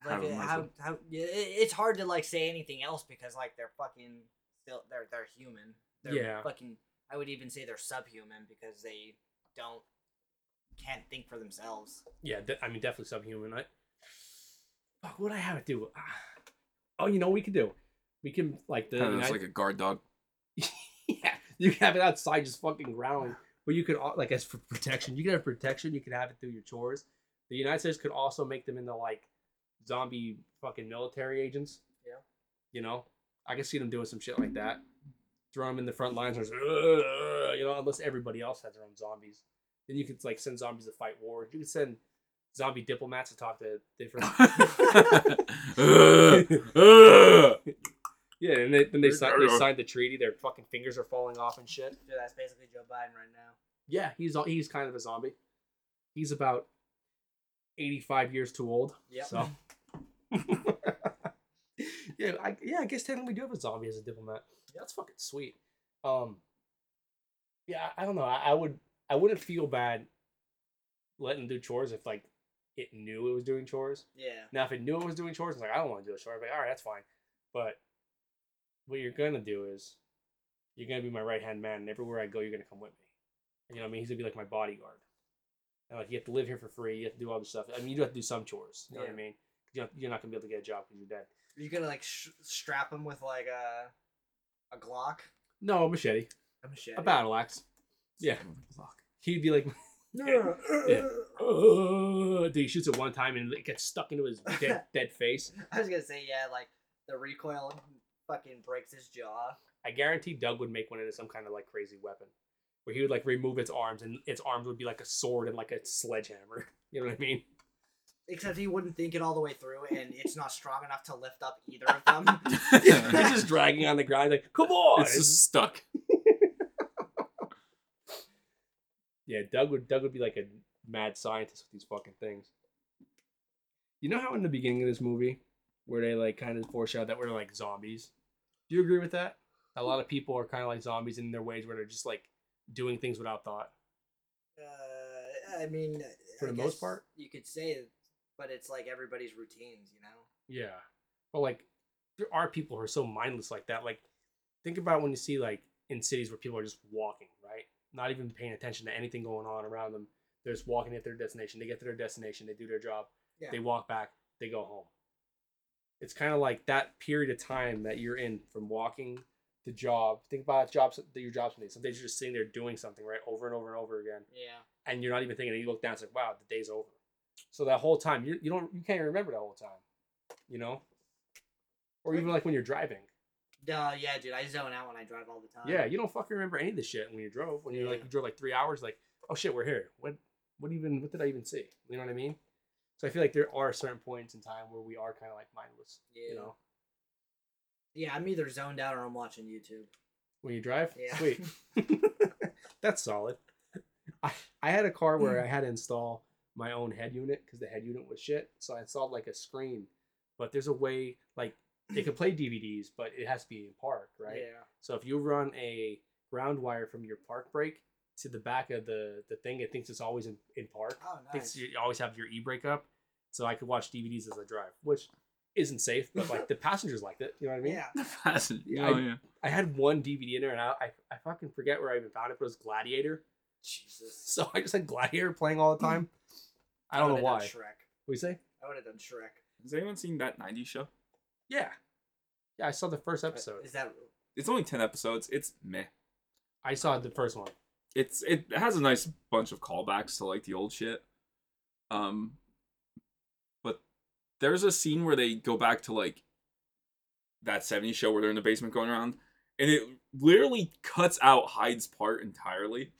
Speaker 1: Like
Speaker 3: Have
Speaker 1: how how yeah, it- it's hard to like say anything else because like they're fucking still they're they're human. They're
Speaker 2: Yeah.
Speaker 1: Fucking. I would even say they're subhuman because they don't can't think for themselves.
Speaker 2: Yeah, de- I mean, definitely subhuman. I, fuck, what would I have to do? Ah. Oh, you know what we could do? We can like the.
Speaker 3: Kind of
Speaker 2: United-
Speaker 3: like a guard dog. [laughs]
Speaker 2: yeah, you can have it outside just fucking growling. But you could al- like as for protection, you can have protection. You could have it through your chores. The United States could also make them into like zombie fucking military agents.
Speaker 1: Yeah.
Speaker 2: You know, I can see them doing some shit like that. Throw them in the front lines, or just, you know, unless everybody else has their own zombies. Then you could like send zombies to fight wars. You could send zombie diplomats to talk to different. [laughs] [laughs] Yeah, and they, then they sign they signed the treaty. Their fucking fingers are falling off and shit.
Speaker 1: Dude, that's basically Joe Biden right now.
Speaker 2: Yeah, he's al- he's kind of a zombie. He's about eighty five years too old.
Speaker 1: Yep.
Speaker 2: So. [laughs] yeah, I, yeah, I guess technically we do have a zombie as a diplomat. Yeah, That's fucking sweet. Um. Yeah, I I don't know. I, I would I wouldn't feel bad letting him do chores if like it knew it was doing chores.
Speaker 1: Yeah.
Speaker 2: Now, if it knew it was doing chores, it's like I don't want to do a chore. I'd be like, all right, that's fine. But what you're gonna do is you're gonna be my right hand man, and everywhere I go, you're gonna come with me. You know what I mean? He's gonna be like my bodyguard. And like you have to live here for free. You have to do all this stuff. I mean, you do have to do some chores. You know what I mean? You're not, you're not gonna be able to get a job because you're dead.
Speaker 1: Are you gonna like sh- strap him with like a a Glock?
Speaker 2: No, a machete,
Speaker 1: A machete.
Speaker 2: a battle axe. Yeah, he'd be like, [laughs]
Speaker 1: Yeah.
Speaker 2: Yeah. [laughs] "Ugh," dude, he shoots it one time and it gets stuck into his [laughs] dead, dead face.
Speaker 1: I was gonna say yeah, like the recoil fucking breaks his jaw.
Speaker 2: I guarantee Doug would make one into some kind of like crazy weapon, where he would like remove its arms and its arms would be like a sword and like a sledgehammer. [laughs] You know what I mean?
Speaker 1: Except he wouldn't think it all the way through, and it's not strong enough to lift up either of them.
Speaker 2: He's just dragging on the ground like, come on!
Speaker 3: It's just stuck.
Speaker 2: Yeah, Doug would Doug would be like a mad scientist with these fucking things. You know how in the beginning of this movie, where they like kind of foreshadow that we're like zombies. Do you agree with that? A lot of people are kind of like zombies in their ways where they're just like doing things without thought.
Speaker 1: Uh, I mean,
Speaker 2: For
Speaker 1: I
Speaker 2: the most part?
Speaker 1: you could say, but it's like everybody's routines, you know.
Speaker 2: Yeah. But like there are people who are so mindless like that. Like think about when you see like in cities where people are just walking? Not even paying attention to anything going on around them. They're just walking at their destination. They get to their destination, they do their job,
Speaker 1: Yeah.
Speaker 2: they walk back, they go home. It's kind of like that period of time that you're in from walking to job. Think about jobs that your jobs need. Some days you're just sitting there doing something, right? Over and over and over again.
Speaker 1: Yeah.
Speaker 2: And you're not even thinking, and you look down, it's like, wow, the day's over. So that whole time, you, you don't you can't even remember that whole time. You know? Or even like when you're driving.
Speaker 1: Duh, yeah, dude. I zone out when I drive all the time.
Speaker 2: Yeah, you don't fucking remember any of this shit when you drove. When you like
Speaker 1: Yeah.
Speaker 2: you drove like three hours, like, oh shit, we're here. What what even what did I even see? You know what I mean? So I feel like there are certain points in time where we are kind of like mindless.
Speaker 1: Yeah.
Speaker 2: You know,
Speaker 1: Yeah, I'm either zoned out or I'm watching YouTube.
Speaker 2: when you drive.
Speaker 1: Yeah.
Speaker 2: Sweet. [laughs] That's solid. I I had a car where I had to install my own head unit because the head unit was shit. So I installed like a screen, but there's a way like it can play DVDs, but it has to be in park, right?
Speaker 1: Yeah.
Speaker 2: So if you run a ground wire from your park brake to the back of the the thing, it thinks it's always in, in park.
Speaker 1: Oh,
Speaker 2: Thinks
Speaker 1: nice.
Speaker 2: you always have your e brake up. So I could watch DVDs as I drive, which isn't safe, but like the passengers liked it. You know what I mean?
Speaker 1: Yeah.
Speaker 3: The passenger.
Speaker 2: Yeah,
Speaker 3: oh
Speaker 2: I-
Speaker 3: yeah.
Speaker 2: I had one DVD in there, and I, I I fucking forget where I even found it, but it was Gladiator.
Speaker 1: Jesus. [laughs]
Speaker 2: So I just had Gladiator playing all the time. [laughs] I don't know why.
Speaker 1: Shrek.
Speaker 2: What do you say?
Speaker 1: I would have done Shrek.
Speaker 3: Has anyone seen that '90s show?
Speaker 2: Yeah, yeah. I saw the first episode.
Speaker 1: Is that?
Speaker 3: It's only ten episodes. It's meh.
Speaker 2: I saw the first one.
Speaker 3: It's it has a nice bunch of callbacks to like the old shit. Um, but there's a scene where they go back to like that '70s show where they're in the basement going around, and it literally cuts out Hyde's part entirely.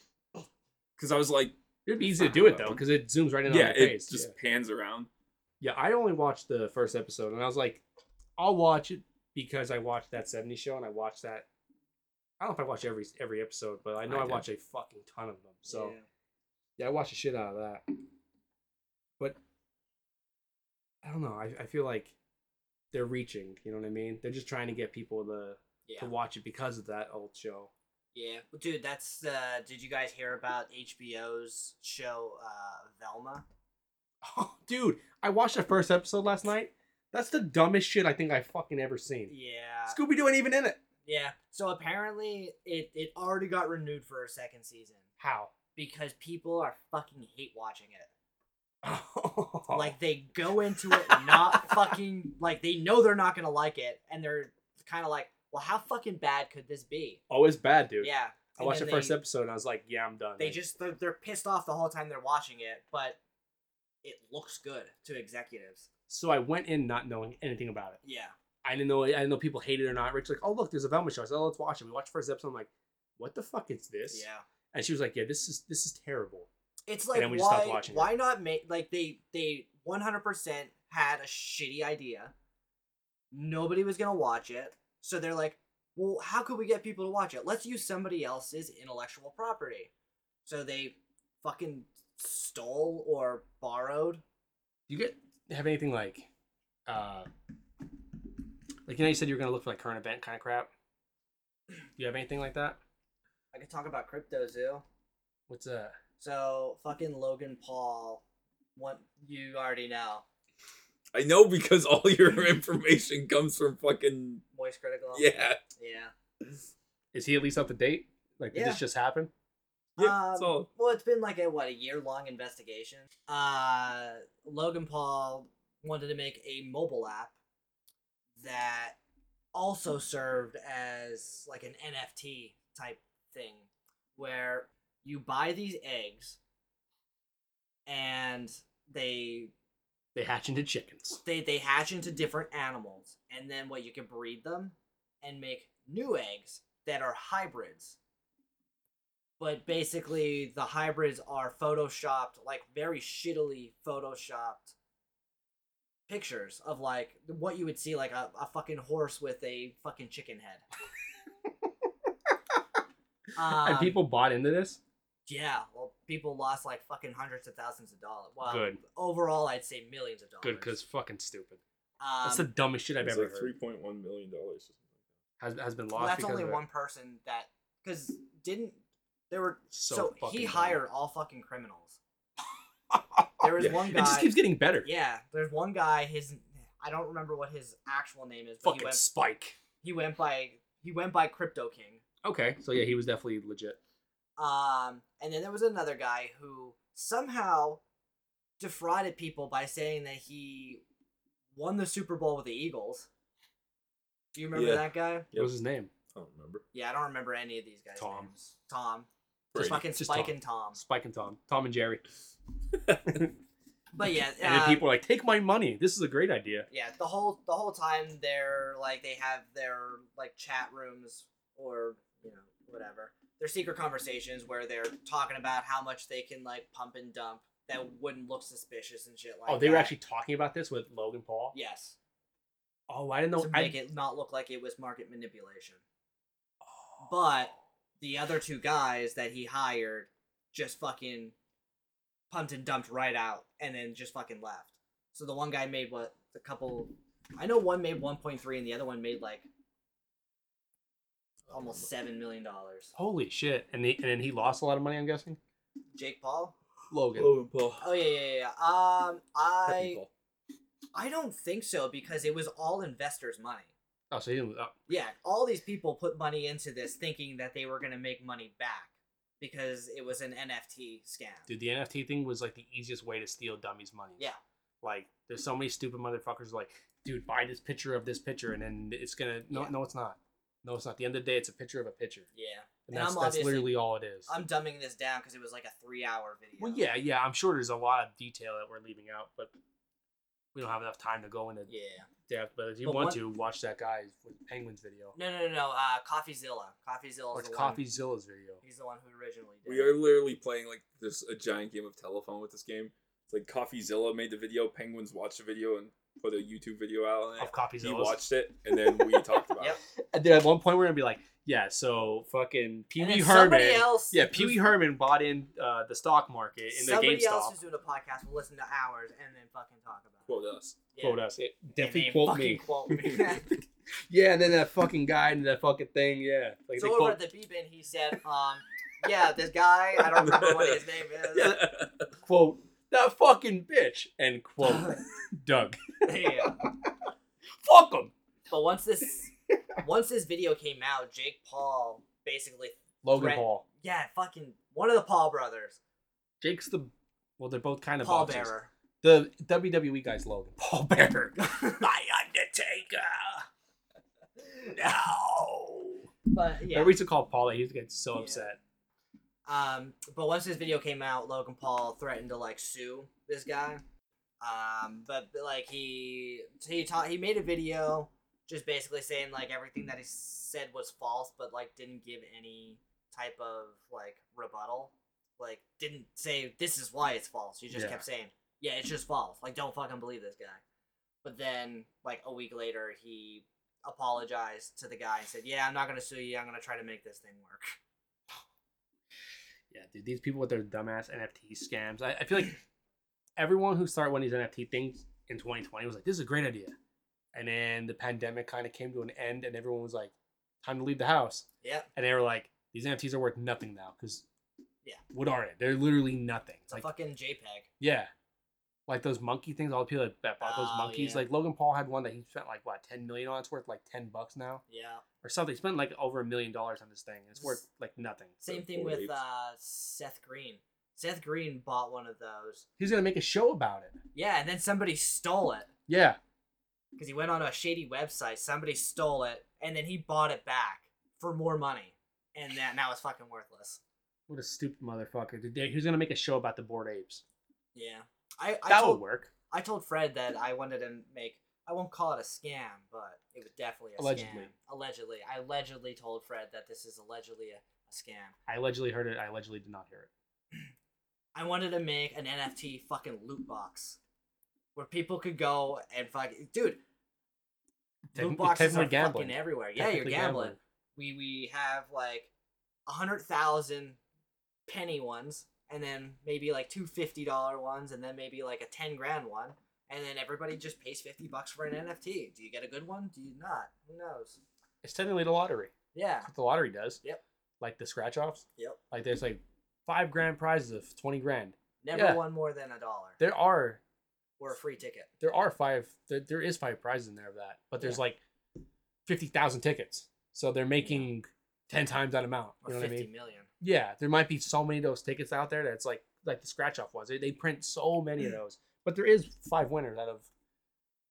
Speaker 3: Because I was like,
Speaker 2: It'd be easy to do it though, because it zooms right in
Speaker 3: yeah,
Speaker 2: on your
Speaker 3: it
Speaker 2: face.
Speaker 3: just
Speaker 2: yeah.
Speaker 3: pans around.
Speaker 2: Yeah, I only watched the first episode, and I was like, I'll watch it because I watched that '70s show, and I watched that. I don't know if I watch every every episode, but I know
Speaker 3: I
Speaker 2: I, watch a fucking ton of them. So
Speaker 1: Yeah.
Speaker 2: yeah, I watch the shit out of that. But I don't know. I, I feel like they're reaching. You know what I mean? They're just trying to get people to
Speaker 1: Yeah.
Speaker 2: to watch it because of that old show.
Speaker 1: Yeah, Well, dude, that's uh did you guys hear about HBO's show uh Velma?
Speaker 2: Oh, [laughs] dude, I watched the first episode last night. That's the dumbest shit I think I've fucking ever seen.
Speaker 1: Yeah.
Speaker 2: Scooby Doo ain't even in it.
Speaker 1: Yeah. So apparently it it already got renewed for a second season
Speaker 2: How?
Speaker 1: because people are fucking hate watching it.
Speaker 2: Oh. [laughs]
Speaker 1: Like they go into it not [laughs] fucking like they know they're not to like it and they're kind of like, "Well, how fucking bad could this be?"
Speaker 2: oh, it's bad, dude.
Speaker 1: Yeah.
Speaker 2: I
Speaker 1: And
Speaker 2: watched the
Speaker 1: then
Speaker 2: first
Speaker 1: they-
Speaker 2: episode and I was like, yeah, I'm done.
Speaker 1: They
Speaker 2: Like,
Speaker 1: just they're, they're pissed off the whole time they're watching it, but it looks good to executives.
Speaker 2: So I went in not knowing anything about it.
Speaker 1: Yeah.
Speaker 2: I didn't know I didn't know people hated it or not. Rich like, oh look, there's a Velma show. I said, oh, let's watch it. We watched the first episode. I'm like, what the fuck is this?
Speaker 1: Yeah.
Speaker 2: And she was like, yeah, this is this is terrible.
Speaker 1: It's like
Speaker 2: then we just stopped
Speaker 1: why
Speaker 2: watching it.
Speaker 1: why not make like they they 100% had a shitty idea. Nobody was going to watch it. So they're like, "Well, how could we get people to watch it? Let's use somebody else's intellectual property." So they fucking stole or borrowed.
Speaker 2: You get have anything like, uh, like you know you said you were gonna look for like current event kind of crap. Do you have anything like that?
Speaker 1: I could talk about Crypto Zoo.
Speaker 2: What's that?
Speaker 1: So fucking Logan Paul, what you already know.
Speaker 3: I know because all your [laughs] information comes from fucking
Speaker 1: Moist Critical.
Speaker 3: yeah.
Speaker 1: Yeah.
Speaker 2: Is he at least up to date? Like did
Speaker 1: Yeah.
Speaker 2: this just happen?
Speaker 3: Yeah, it's
Speaker 1: Um,
Speaker 3: all
Speaker 1: Well, it's been like a what a year long investigation. Uh, Logan Paul wanted to make a mobile app that also served as like an NFT type thing, where you buy these eggs, and they
Speaker 2: They hatch into chickens.
Speaker 1: they they hatch into different animals, and then what you can breed them and make new eggs that are hybrids. But basically, the hybrids are photoshopped, like very shittily photoshopped pictures of like what you would see like a, a fucking horse with a fucking chicken head. [laughs]
Speaker 2: and
Speaker 1: Um,
Speaker 2: people bought into this.
Speaker 1: yeah, well, people lost like fucking hundreds of thousands of dollars. Well,
Speaker 2: Good.
Speaker 1: overall, I'd say millions of dollars.
Speaker 2: Good, because fucking stupid.
Speaker 1: um,
Speaker 2: That's the dumbest shit I've
Speaker 3: it's
Speaker 2: ever
Speaker 3: like three
Speaker 2: heard.
Speaker 3: 3.1 million dollars.
Speaker 2: Has, has been
Speaker 1: Well,
Speaker 2: lost
Speaker 1: that's only one person that because didn't there were
Speaker 2: So,
Speaker 1: so,
Speaker 2: fucking
Speaker 1: he
Speaker 2: dumb.
Speaker 1: hired all fucking criminals. [laughs] There was
Speaker 3: Yeah.
Speaker 1: one
Speaker 2: It
Speaker 1: guy.
Speaker 2: just keeps getting better.
Speaker 1: yeah, there's one guy. His I don't remember what his actual name is, but he
Speaker 2: Fucking
Speaker 1: went
Speaker 2: Spike.
Speaker 1: he went by he went by Crypto King.
Speaker 2: Okay, so yeah, he was definitely legit.
Speaker 1: Um, and then there was another guy who somehow defrauded people by saying that he won the Super Bowl with the Eagles. Do you remember
Speaker 3: Yeah.
Speaker 1: that guy?
Speaker 2: What was his name?
Speaker 3: I don't remember.
Speaker 1: Yeah, I don't remember any of these guys.
Speaker 2: Tom.
Speaker 1: Names. Tom. Just fucking
Speaker 2: Just
Speaker 1: Spike
Speaker 2: Tom.
Speaker 1: and Tom.
Speaker 2: Spike and Tom. Tom and Jerry. [laughs]
Speaker 1: But yeah, [laughs]
Speaker 2: And then
Speaker 1: uh,
Speaker 2: people are like, take my money. This is a great idea.
Speaker 1: yeah, the whole the whole time they're like they have their like chat rooms or you know whatever their secret conversations where they're talking about how much they can like pump and dump that wouldn't look suspicious and shit like.
Speaker 2: oh, they were
Speaker 1: that.
Speaker 2: actually talking about this with Logan Paul?
Speaker 1: yes
Speaker 2: Oh, I didn't know.
Speaker 1: to
Speaker 2: I,
Speaker 1: make it not look like it was market manipulation. But the other two guys that he hired just fucking pumped and dumped right out and then just fucking left. So the one guy made what a couple I know one made 1.3 and the other one made like almost 7 million dollars.
Speaker 2: Holy shit. And, he, and then he lost a lot of money, I'm guessing?
Speaker 1: Jake Paul?
Speaker 2: Logan.
Speaker 3: Logan Paul.
Speaker 1: Oh yeah, yeah, yeah. Um I I don't think so because it was all investors' money.
Speaker 2: Oh, so he didn't. Oh,
Speaker 1: Yeah, all these people put money into this thinking that they were going to make money back because it was an NFT scam.
Speaker 2: dude, the NFT thing was like the easiest way to steal dummies' money.
Speaker 1: Yeah.
Speaker 2: Like, there's so many stupid motherfuckers like, dude, buy this picture of this picture, and then it's gonna. No,
Speaker 1: Yeah.
Speaker 2: no, it's not. No, it's not. At the end of the day, it's a picture of a picture,
Speaker 1: Yeah.
Speaker 2: and
Speaker 1: And
Speaker 2: that's that's literally all it is.
Speaker 1: I'm dumbing this down because it was like a three hour video.
Speaker 2: Well, yeah, yeah. I'm sure there's a lot of detail that we're leaving out, but we don't have enough time to go into
Speaker 1: Yeah.
Speaker 2: Depth. But if you
Speaker 1: But
Speaker 2: want
Speaker 1: what-
Speaker 2: to watch that guy with Penguins video,
Speaker 1: No, no, no, no. Uh, CoffeeZilla. CoffeeZilla.
Speaker 2: watch
Speaker 1: the one-
Speaker 2: CoffeeZilla's video.
Speaker 1: He's the one who originally did.
Speaker 3: We
Speaker 1: it.
Speaker 3: are literally playing like this a giant game of telephone with this game. It's like CoffeeZilla made the video, Penguins watched the video and put a YouTube video out on it.
Speaker 2: Of CoffeeZilla's.
Speaker 3: He watched it and then we [laughs] talked about
Speaker 1: Yep.
Speaker 3: it.
Speaker 2: And then at one point we're gonna be like, yeah, so fucking Pee
Speaker 1: And
Speaker 2: Wee
Speaker 1: then
Speaker 2: Herman.
Speaker 1: else,
Speaker 2: Yeah, Pee Wee
Speaker 1: who's-
Speaker 2: Herman bought in uh, the stock market in the GameStop.
Speaker 1: somebody else who's doing a podcast will listen to ours and then fucking talk about it.
Speaker 3: Quote us.
Speaker 1: Yeah.
Speaker 2: Quote us. It,
Speaker 1: And
Speaker 2: definitely
Speaker 1: they
Speaker 2: quote me.
Speaker 1: Quote me. [laughs] [laughs]
Speaker 2: Yeah, and then that fucking guy and that fucking thing. Yeah, like
Speaker 1: so over
Speaker 2: quote.
Speaker 1: at the B bin, he said, um, yeah, this guy, I don't remember what his name is.
Speaker 2: Yeah. quote that fucking bitch and quote [laughs] Doug.
Speaker 1: yeah.
Speaker 2: Fuck him.
Speaker 1: But once this once this video came out, Jake Paul basically
Speaker 2: Logan
Speaker 1: Threat-
Speaker 2: Paul.
Speaker 1: yeah, fucking one of the Paul brothers.
Speaker 2: Jake's the well, they're both kind of
Speaker 1: Paul
Speaker 2: boxers.
Speaker 1: Bearer.
Speaker 2: The WWE guy's Logan Paul Bearer. [laughs] My Undertaker. [laughs] No.
Speaker 1: but yeah.
Speaker 2: Every to call Paul, he gets so
Speaker 1: Yeah.
Speaker 2: upset.
Speaker 1: Um, but once this video came out, Logan Paul threatened to like sue this guy. Um, but like he he taught he made a video just basically saying like everything that he said was false, but like didn't give any type of like rebuttal. Like didn't say this is why it's false. He just
Speaker 2: Yeah.
Speaker 1: kept saying yeah, it's just false. Like don't fucking believe this guy. But then like a week later, he apologized to the guy and said, "Yeah, I'm not gonna sue you. I'm gonna try to make this thing work." [laughs]
Speaker 2: Yeah, dude, these people with their dumbass NFT scams. I, I feel like everyone who started one of these NFT things in 2020 was like, "This is a great idea," and then the pandemic kind of came to an end, and everyone was like, "Time to leave the house,"
Speaker 1: Yep.
Speaker 2: and they were like, "These NFTs are worth nothing now because,
Speaker 1: Yeah.
Speaker 2: what are they? They're literally nothing."
Speaker 1: It's a
Speaker 2: Like,
Speaker 1: fucking JPEG.
Speaker 2: yeah, like those monkey things. All the people that, that bought those
Speaker 1: Oh,
Speaker 2: monkeys,
Speaker 1: yeah.
Speaker 2: like Logan Paul had one that he spent like what 10 million on. It's worth like 10 bucks now
Speaker 1: Yeah.
Speaker 2: or something. He spent like over a million dollars on this thing. It's worth like nothing.
Speaker 1: Same thing with uh, Seth Green. Seth Green bought one of those.
Speaker 2: He's gonna make a show about it.
Speaker 1: Yeah, and then somebody stole it
Speaker 2: Yeah.
Speaker 1: because he went on a shady website. Somebody stole it, and then he bought it back for more money, and that now it's fucking worthless.
Speaker 2: What a stupid motherfucker. Did they- He was gonna make a show about the bored apes.
Speaker 1: Yeah. I I
Speaker 2: That
Speaker 1: told,
Speaker 2: would work.
Speaker 1: I told Fred that I wanted to make. I won't call it a scam, but it was definitely a
Speaker 2: Allegedly.
Speaker 1: scam. Allegedly, I allegedly told Fred that this is allegedly a, a scam.
Speaker 2: I allegedly heard it. I allegedly did not hear it. [clears throat]
Speaker 1: I wanted to make an NFT fucking loot box where people could go and fuck dude. Loot boxes are
Speaker 2: gambling.
Speaker 1: fucking everywhere. Yeah, you're gambling.
Speaker 2: gambling.
Speaker 1: We we have like a hundred thousand penny ones, and then maybe like two fifty dollar ones, and then maybe like a ten grand one, and then everybody just pays fifty bucks for an NFT. Do you get a good one? Do you not? Who knows?
Speaker 2: It's technically the lottery.
Speaker 1: Yeah.
Speaker 2: That's what the lottery does.
Speaker 1: Yep.
Speaker 2: Like the scratch offs.
Speaker 1: Yep.
Speaker 2: Like there's like five grand prizes of twenty grand.
Speaker 1: Never
Speaker 2: Yeah.
Speaker 1: won more than a dollar
Speaker 2: There are
Speaker 1: or a free ticket.
Speaker 2: there are five there, there is five prizes in there of that, but there's
Speaker 1: Yeah.
Speaker 2: like fifty thousand tickets. So they're making ten times that amount.
Speaker 1: Or
Speaker 2: You know what I mean?
Speaker 1: million.
Speaker 2: Yeah, there might be so many of those tickets out there that's like like the scratch off ones. They, they print so many of those, but there is five winners out of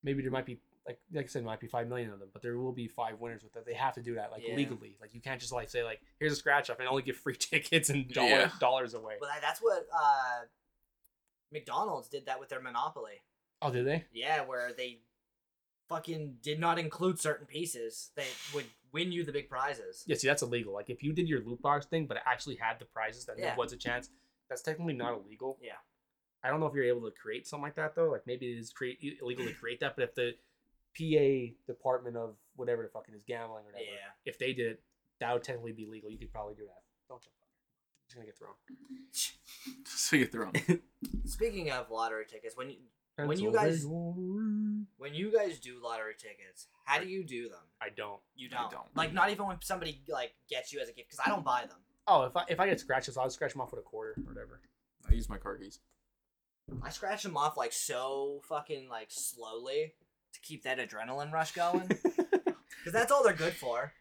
Speaker 2: maybe there might be like like I said, might be five million of them, but there will be five winners with that. They have to do that like
Speaker 1: Yeah.
Speaker 2: legally. Like you can't just like say like here's a scratch off and only give free [laughs] tickets and dollar,
Speaker 3: Yeah.
Speaker 2: dollars away.
Speaker 1: But that- that's what uh, McDonald's did that with their Monopoly.
Speaker 2: Oh, did they?
Speaker 1: Yeah, where they fucking did not include certain pieces that would win you the big prizes.
Speaker 2: Yeah, see that's illegal. Like if you did your loot box thing, but it actually had the prizes, that
Speaker 1: Yeah.
Speaker 2: there was a chance. That's technically not illegal.
Speaker 1: Yeah.
Speaker 2: I don't know if you're able to create something like that though. Like maybe it is create illegal to create that, but if the PA department of whatever the fucking is gambling or whatever,
Speaker 1: Yeah.
Speaker 2: if they did it, that would technically be legal. You could probably do that. Don't jump on it. It's gonna get thrown.
Speaker 3: So you throw 'em.
Speaker 1: Speaking of lottery tickets, when you When you guys- when you guys do lottery tickets, how do you do them?
Speaker 2: I don't.
Speaker 1: You don't.
Speaker 3: don't.
Speaker 1: Like not even when somebody like gets you as a gift because I don't buy them.
Speaker 2: Oh, if I if I get scratches, I'll scratch them off with a quarter or whatever.
Speaker 3: I use my car keys.
Speaker 1: I scratch them off like so fucking like slowly to keep that adrenaline rush going [laughs] because that's all they're good for.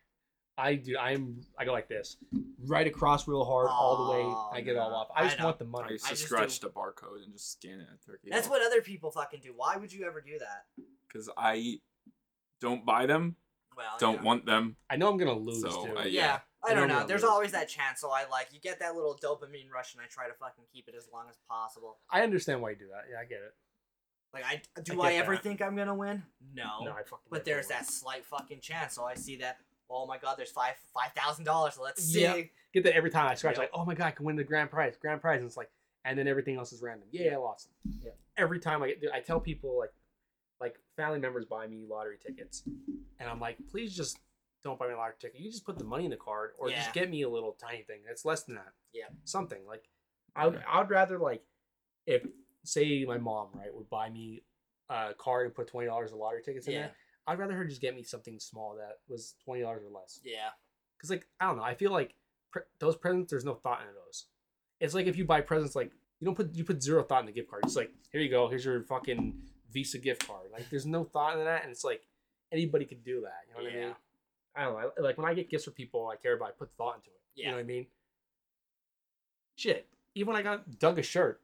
Speaker 2: I do. I'm. I go like this, right across real hard, all the way. I get it all off. I
Speaker 1: I
Speaker 2: just
Speaker 1: know.
Speaker 2: want the
Speaker 3: I
Speaker 2: money.
Speaker 3: used
Speaker 1: I
Speaker 3: to
Speaker 1: just
Speaker 3: scratch
Speaker 1: do-
Speaker 3: the barcode and just scan it at Turkey.
Speaker 1: That's what other people fucking do. Why would you ever do that?
Speaker 3: Because I don't buy them,
Speaker 1: Well,
Speaker 3: don't
Speaker 1: yeah.
Speaker 3: want them.
Speaker 2: I know I'm gonna lose
Speaker 3: So,
Speaker 2: too.
Speaker 3: I-
Speaker 1: Yeah,
Speaker 3: Yeah.
Speaker 1: I
Speaker 2: I
Speaker 1: don't
Speaker 2: know
Speaker 1: know. There's
Speaker 2: gonna
Speaker 1: always that chance, so I like you get that little dopamine rush, and I try to fucking keep it as long as possible.
Speaker 2: I understand why you do that. Yeah, I get it.
Speaker 1: Like I do,
Speaker 2: I
Speaker 1: I,
Speaker 2: get
Speaker 1: ever
Speaker 2: that.
Speaker 1: think I'm gonna win? No.
Speaker 2: No, I fucking.
Speaker 1: but there's
Speaker 2: will.
Speaker 1: that slight fucking chance. So I see that. Oh my god, there's five five thousand dollars. Let's see.
Speaker 2: Yep. Get that every time I scratch.
Speaker 1: Yep.
Speaker 2: Like, oh my god, I can win the grand prize. Grand prize. And it's like, and then everything else is random. Yeah. I lost.
Speaker 1: Yep.
Speaker 2: Every time I get, I tell people like, like family members buy me lottery tickets, and I'm like, please just don't buy me a lottery ticket. You just put the money in the card, or
Speaker 1: Yeah.
Speaker 2: just get me a little tiny thing. that's less than that.
Speaker 1: Yeah.
Speaker 2: something like I would. I would rather like if say my mom right would buy me a card and put twenty dollars of lottery tickets in
Speaker 1: Yeah.
Speaker 2: there. I'd rather her just get me something small that was twenty dollars or less.
Speaker 1: Yeah.
Speaker 2: Cause like I don't know, I feel like pre- those presents, there's no thought into those. It's like if you buy presents, like you don't put you put zero thought in the gift card. It's like here you go, here's your fucking Visa gift card. Like there's no thought in that, and it's like anybody could do that. You know what I
Speaker 1: Yeah.
Speaker 2: mean? I don't know. I, like when I get gifts for people I care about, I put thought into it.
Speaker 1: Yeah.
Speaker 2: You know what I mean? Shit. Even when I got Doug a shirt,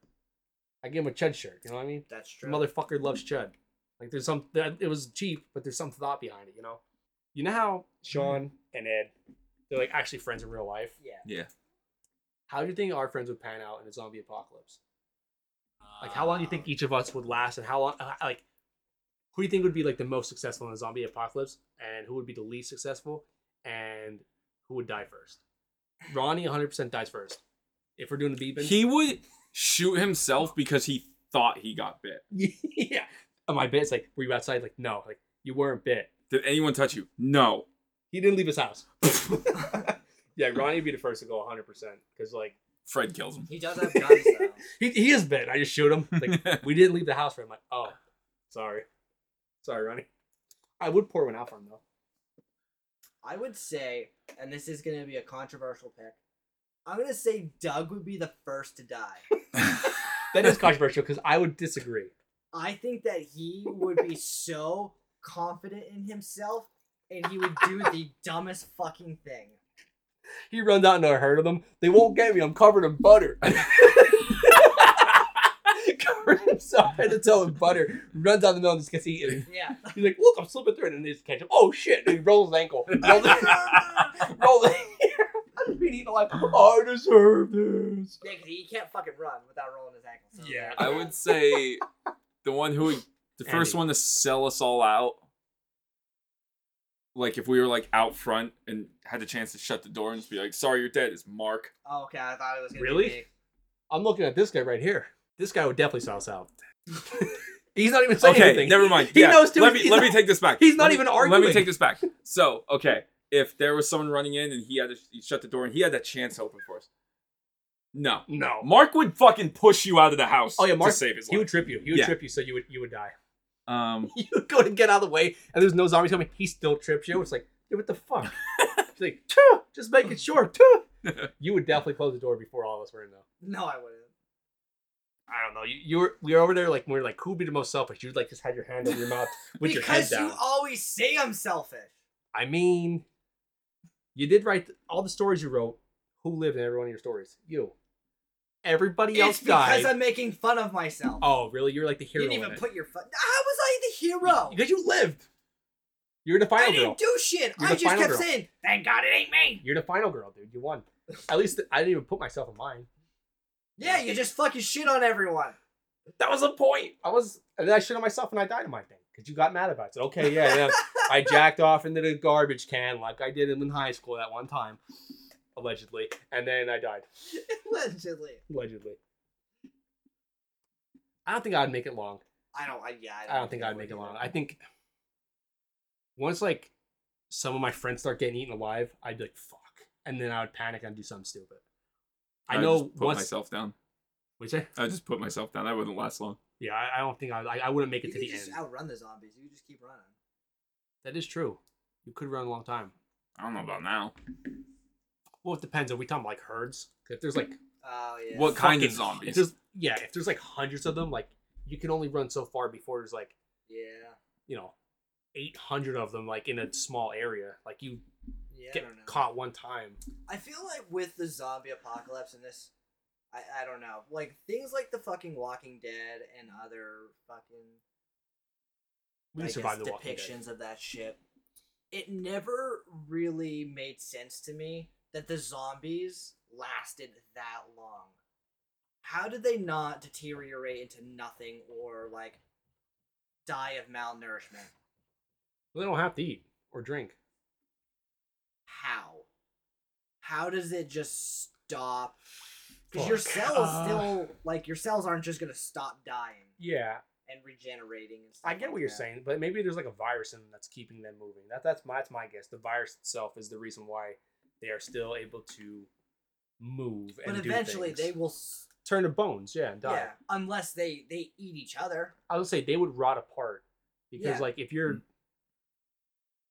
Speaker 2: I gave him a Chud shirt. You know what I mean?
Speaker 1: That's
Speaker 2: The
Speaker 1: true.
Speaker 2: motherfucker loves Chud. Like there's some that it was cheap, but there's some thought behind it, you know? You know how Shaun and Ed they're like actually friends in real life?
Speaker 1: yeah.
Speaker 3: Yeah.
Speaker 2: How do you think our friends would pan out in a zombie apocalypse? Like how long do you think each of us would last and how long uh, like who do you think would be like the most successful in a zombie apocalypse and who would be the least successful and who would die first? Ronnie 100% dies first. If we're doing the beeping.
Speaker 3: He would shoot himself because he thought he got bit. [laughs]
Speaker 2: yeah. On my bit, it's like, were you outside? Like, no. Like, you weren't bit.
Speaker 3: Did anyone touch you? No.
Speaker 2: He didn't leave his house. [laughs] [laughs] yeah, Ronnie would be the first to go 100%. Because, like,
Speaker 3: Fred kills him.
Speaker 1: He does have guns though. [laughs]
Speaker 2: he, he is bit. I just shoot him. Like, we didn't leave the house for him. Like, oh, sorry. Sorry, Ronnie. I would pour one out for him, though.
Speaker 1: I would say, and this is gonna be a controversial pick. I'm gonna say Doug would be the first to die.
Speaker 2: That is controversial because I would disagree.
Speaker 1: I think that he would be so confident in himself and he would do the [laughs] dumbest fucking thing.
Speaker 2: He runs out into a herd of them. They won't get me. I'm covered in butter. [laughs] covered himself head to toe in butter. Runs out in the middle and just gets eaten.
Speaker 1: Yeah.
Speaker 2: He's like, look, I'm slipping through it. And they just catch him. Oh, shit. And he rolls his ankle. [laughs] Rolls his, rolls his, I'm just being eaten alive. I deserve this.
Speaker 1: Yeah, 'cause he can't fucking run without rolling his ankle. So
Speaker 2: Yeah.
Speaker 3: I would say the one who would, the [sighs] first
Speaker 2: Andy.
Speaker 3: one to sell us all out. Like if we were like out front and had the chance to shut the door and just be like, "Sorry, you're dead," is Mark.
Speaker 1: Oh, okay, I thought it was gonna
Speaker 2: Really?
Speaker 1: be me.
Speaker 2: I'm looking at this guy right here. This guy would definitely sell us out. [laughs] He's not even saying
Speaker 3: Okay,
Speaker 2: anything.
Speaker 3: never mind.
Speaker 2: He
Speaker 3: Yeah,
Speaker 2: knows too.
Speaker 3: Let me
Speaker 2: He's
Speaker 3: let
Speaker 2: not-
Speaker 3: me take this back.
Speaker 2: he's not
Speaker 3: Let me-
Speaker 2: even arguing.
Speaker 3: Let me take this back. [laughs] So, okay, if there was someone running in and he had to he shut the door and he had that chance open for us, no,
Speaker 2: No.
Speaker 3: Mark would fucking push you out of the house.
Speaker 2: Oh, yeah, Mark-
Speaker 3: to save his
Speaker 2: He would trip you. He would
Speaker 3: Yeah.
Speaker 2: trip you so you would you would die. [laughs]
Speaker 3: Um, [laughs]
Speaker 2: You would go to get out of the way and there's no zombies coming. He still trips you. It's like, dude, what the fuck? [laughs] He's like, "Tuh, just make it short. tuh." you would definitely close the door before all of us were in though.
Speaker 1: No, I wouldn't.
Speaker 2: I don't know. You, you were we were over there like we were like who would be the most selfish? You'd like just had your hand over your mouth with your head
Speaker 1: because
Speaker 2: down.
Speaker 1: you always say I'm selfish.
Speaker 2: I mean, you did write all the stories you wrote. Who lived in every one of your stories? You. Everybody else
Speaker 1: It's because
Speaker 2: died.
Speaker 1: I'm making fun of myself.
Speaker 2: Oh, really? You're like the hero.
Speaker 1: you didn't
Speaker 2: in
Speaker 1: even
Speaker 2: it.
Speaker 1: put your foot. How was I the hero?
Speaker 2: because you lived. You're the final girl.
Speaker 1: I didn't do shit.
Speaker 2: You're
Speaker 1: I
Speaker 2: the
Speaker 1: just
Speaker 2: final
Speaker 1: kept
Speaker 2: girl.
Speaker 1: saying, "Thank God it ain't me."
Speaker 2: You're the final girl, dude. You won. At least I didn't even put myself in mine.
Speaker 1: Yeah, you just fucking shit on everyone.
Speaker 2: That was the point. I was, and then I shit on myself and I died in my thing because you got mad about it. I said, okay, yeah, yeah. [laughs] I jacked off into the garbage can like I did in high school that one time, allegedly, and then I died. [laughs]
Speaker 1: Allegedly.
Speaker 2: Allegedly. I don't think I'd make it long.
Speaker 1: I don't. I, yeah.
Speaker 2: I don't think I'd make it long. I think once like some of my friends start getting eaten alive, I'd be like, fuck. And then I would panic and do something stupid. I
Speaker 3: I'd
Speaker 2: know
Speaker 3: just put
Speaker 2: once.
Speaker 3: myself down.
Speaker 2: What'd you say?
Speaker 3: I just put myself down. That wouldn't last long.
Speaker 2: Yeah, I, I don't think I, I I wouldn't make
Speaker 1: You
Speaker 2: it to
Speaker 1: could
Speaker 2: the
Speaker 1: just
Speaker 2: end.
Speaker 1: outrun the zombies. You could just keep running.
Speaker 2: That is true. You could run a long time.
Speaker 3: I don't know about now.
Speaker 2: Well, it depends. Are we talking like herds? If there's like
Speaker 1: Oh yeah.
Speaker 3: What kind of zombies?
Speaker 2: If there's yeah, if there's like hundreds of them, like you can only run so far before there's like
Speaker 1: Yeah.
Speaker 2: you know, eight hundred of them like in a small area. Like you
Speaker 1: Yeah.
Speaker 2: Get caught one time.
Speaker 1: I feel like with the zombie apocalypse and this, I, I don't know, like things like the fucking Walking Dead and other fucking
Speaker 2: We
Speaker 1: I
Speaker 2: can survive
Speaker 1: guess,
Speaker 2: the Walking Dead.
Speaker 1: depictions of that shit. It never really made sense to me that the zombies lasted that long. How did they not deteriorate into nothing or like die of malnourishment?
Speaker 2: Well, they don't have to eat or drink.
Speaker 1: How? How does it just stop? Because your cells
Speaker 2: Uh.
Speaker 1: still like your cells aren't just gonna stop dying.
Speaker 2: Yeah,
Speaker 1: and regenerating and stuff.
Speaker 2: I get
Speaker 1: like
Speaker 2: what you're
Speaker 1: that.
Speaker 2: saying, but maybe there's like a virus in them that's keeping them moving. That that's my that's my guess. The virus itself is the reason why they are still able to move and
Speaker 1: But
Speaker 2: do
Speaker 1: eventually
Speaker 2: things.
Speaker 1: they will. s-
Speaker 2: turn to bones, yeah, and die.
Speaker 1: Yeah, unless they they eat each other.
Speaker 2: I would say they would rot apart because
Speaker 1: Yeah.
Speaker 2: like if you're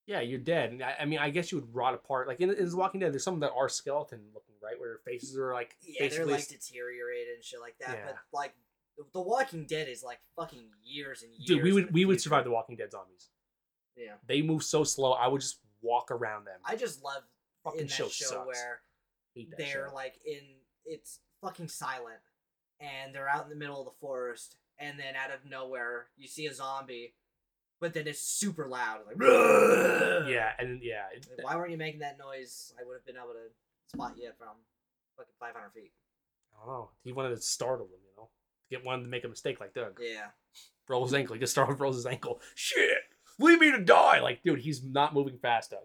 Speaker 2: yeah you're dead and I, I mean i guess you would rot apart like in, in the walking dead there's some that are skeleton looking right where their faces are like
Speaker 1: Yeah, they're like deteriorated and shit like that.
Speaker 2: Yeah.
Speaker 1: But like, The- The Walking Dead is like fucking years and years.
Speaker 2: dude we
Speaker 1: in
Speaker 2: would
Speaker 1: the
Speaker 2: we would
Speaker 1: future.
Speaker 2: survive the walking dead zombies
Speaker 1: Yeah,
Speaker 2: they move so slow i would just walk around them
Speaker 1: I just love
Speaker 2: fucking
Speaker 1: in that
Speaker 2: show
Speaker 1: show, where they're
Speaker 2: show.
Speaker 1: like in it's fucking silent and they're out in the middle of the forest and then out of nowhere you see a zombie but then it's super loud like
Speaker 2: yeah and yeah it-
Speaker 1: Like, why weren't you making that noise? I would have been able to spot you from fucking 500 feet.
Speaker 2: I don't know. He wanted to startle them you know? Get one to make a mistake like doug.
Speaker 1: Yeah.
Speaker 2: Roll his ankle. He just startled rolls his ankle. Shit! Leave me to die! Like dude he's not moving fast doug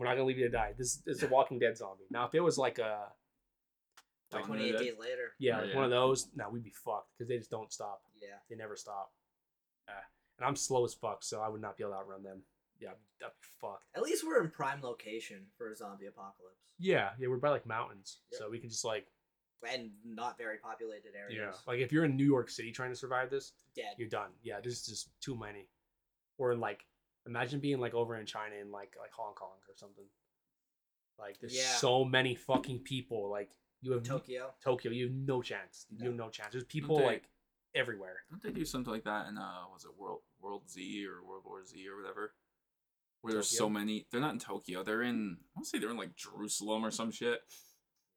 Speaker 2: we're not gonna leave you to die this is a walking dead zombie now if it was like a
Speaker 1: like
Speaker 3: Dawn of the
Speaker 1: 28 days later
Speaker 2: yeah,
Speaker 3: Oh,
Speaker 2: like
Speaker 3: yeah.
Speaker 2: one of those now we'd be fucked because they just don't stop
Speaker 1: yeah
Speaker 2: They never stop. Uh, and I'm slow as fuck, so I would not be able to outrun them. Yeah, I'd be fucked.
Speaker 1: at least we're in prime location for a zombie apocalypse
Speaker 2: Yeah, yeah, we're by like mountains,
Speaker 1: Yep.
Speaker 2: so we can just like
Speaker 1: and not very populated areas
Speaker 2: yeah, like if you're in New York City trying to survive this,
Speaker 1: dead
Speaker 2: you're done. Yeah, there's just too many. Or in like, imagine being like over in China in like like Hong Kong or something. Like there's
Speaker 1: Yeah.
Speaker 2: so many fucking people. Like you have
Speaker 1: tokyo
Speaker 2: Tokyo, you have no chance. You have
Speaker 1: No.
Speaker 2: no chance. There's people
Speaker 3: they-
Speaker 2: like everywhere.
Speaker 3: Don't they do something like that in uh was it World World Z or World War Z or whatever? Where there's so many they're not in Tokyo, they're in I want to say they're in like Jerusalem or some shit.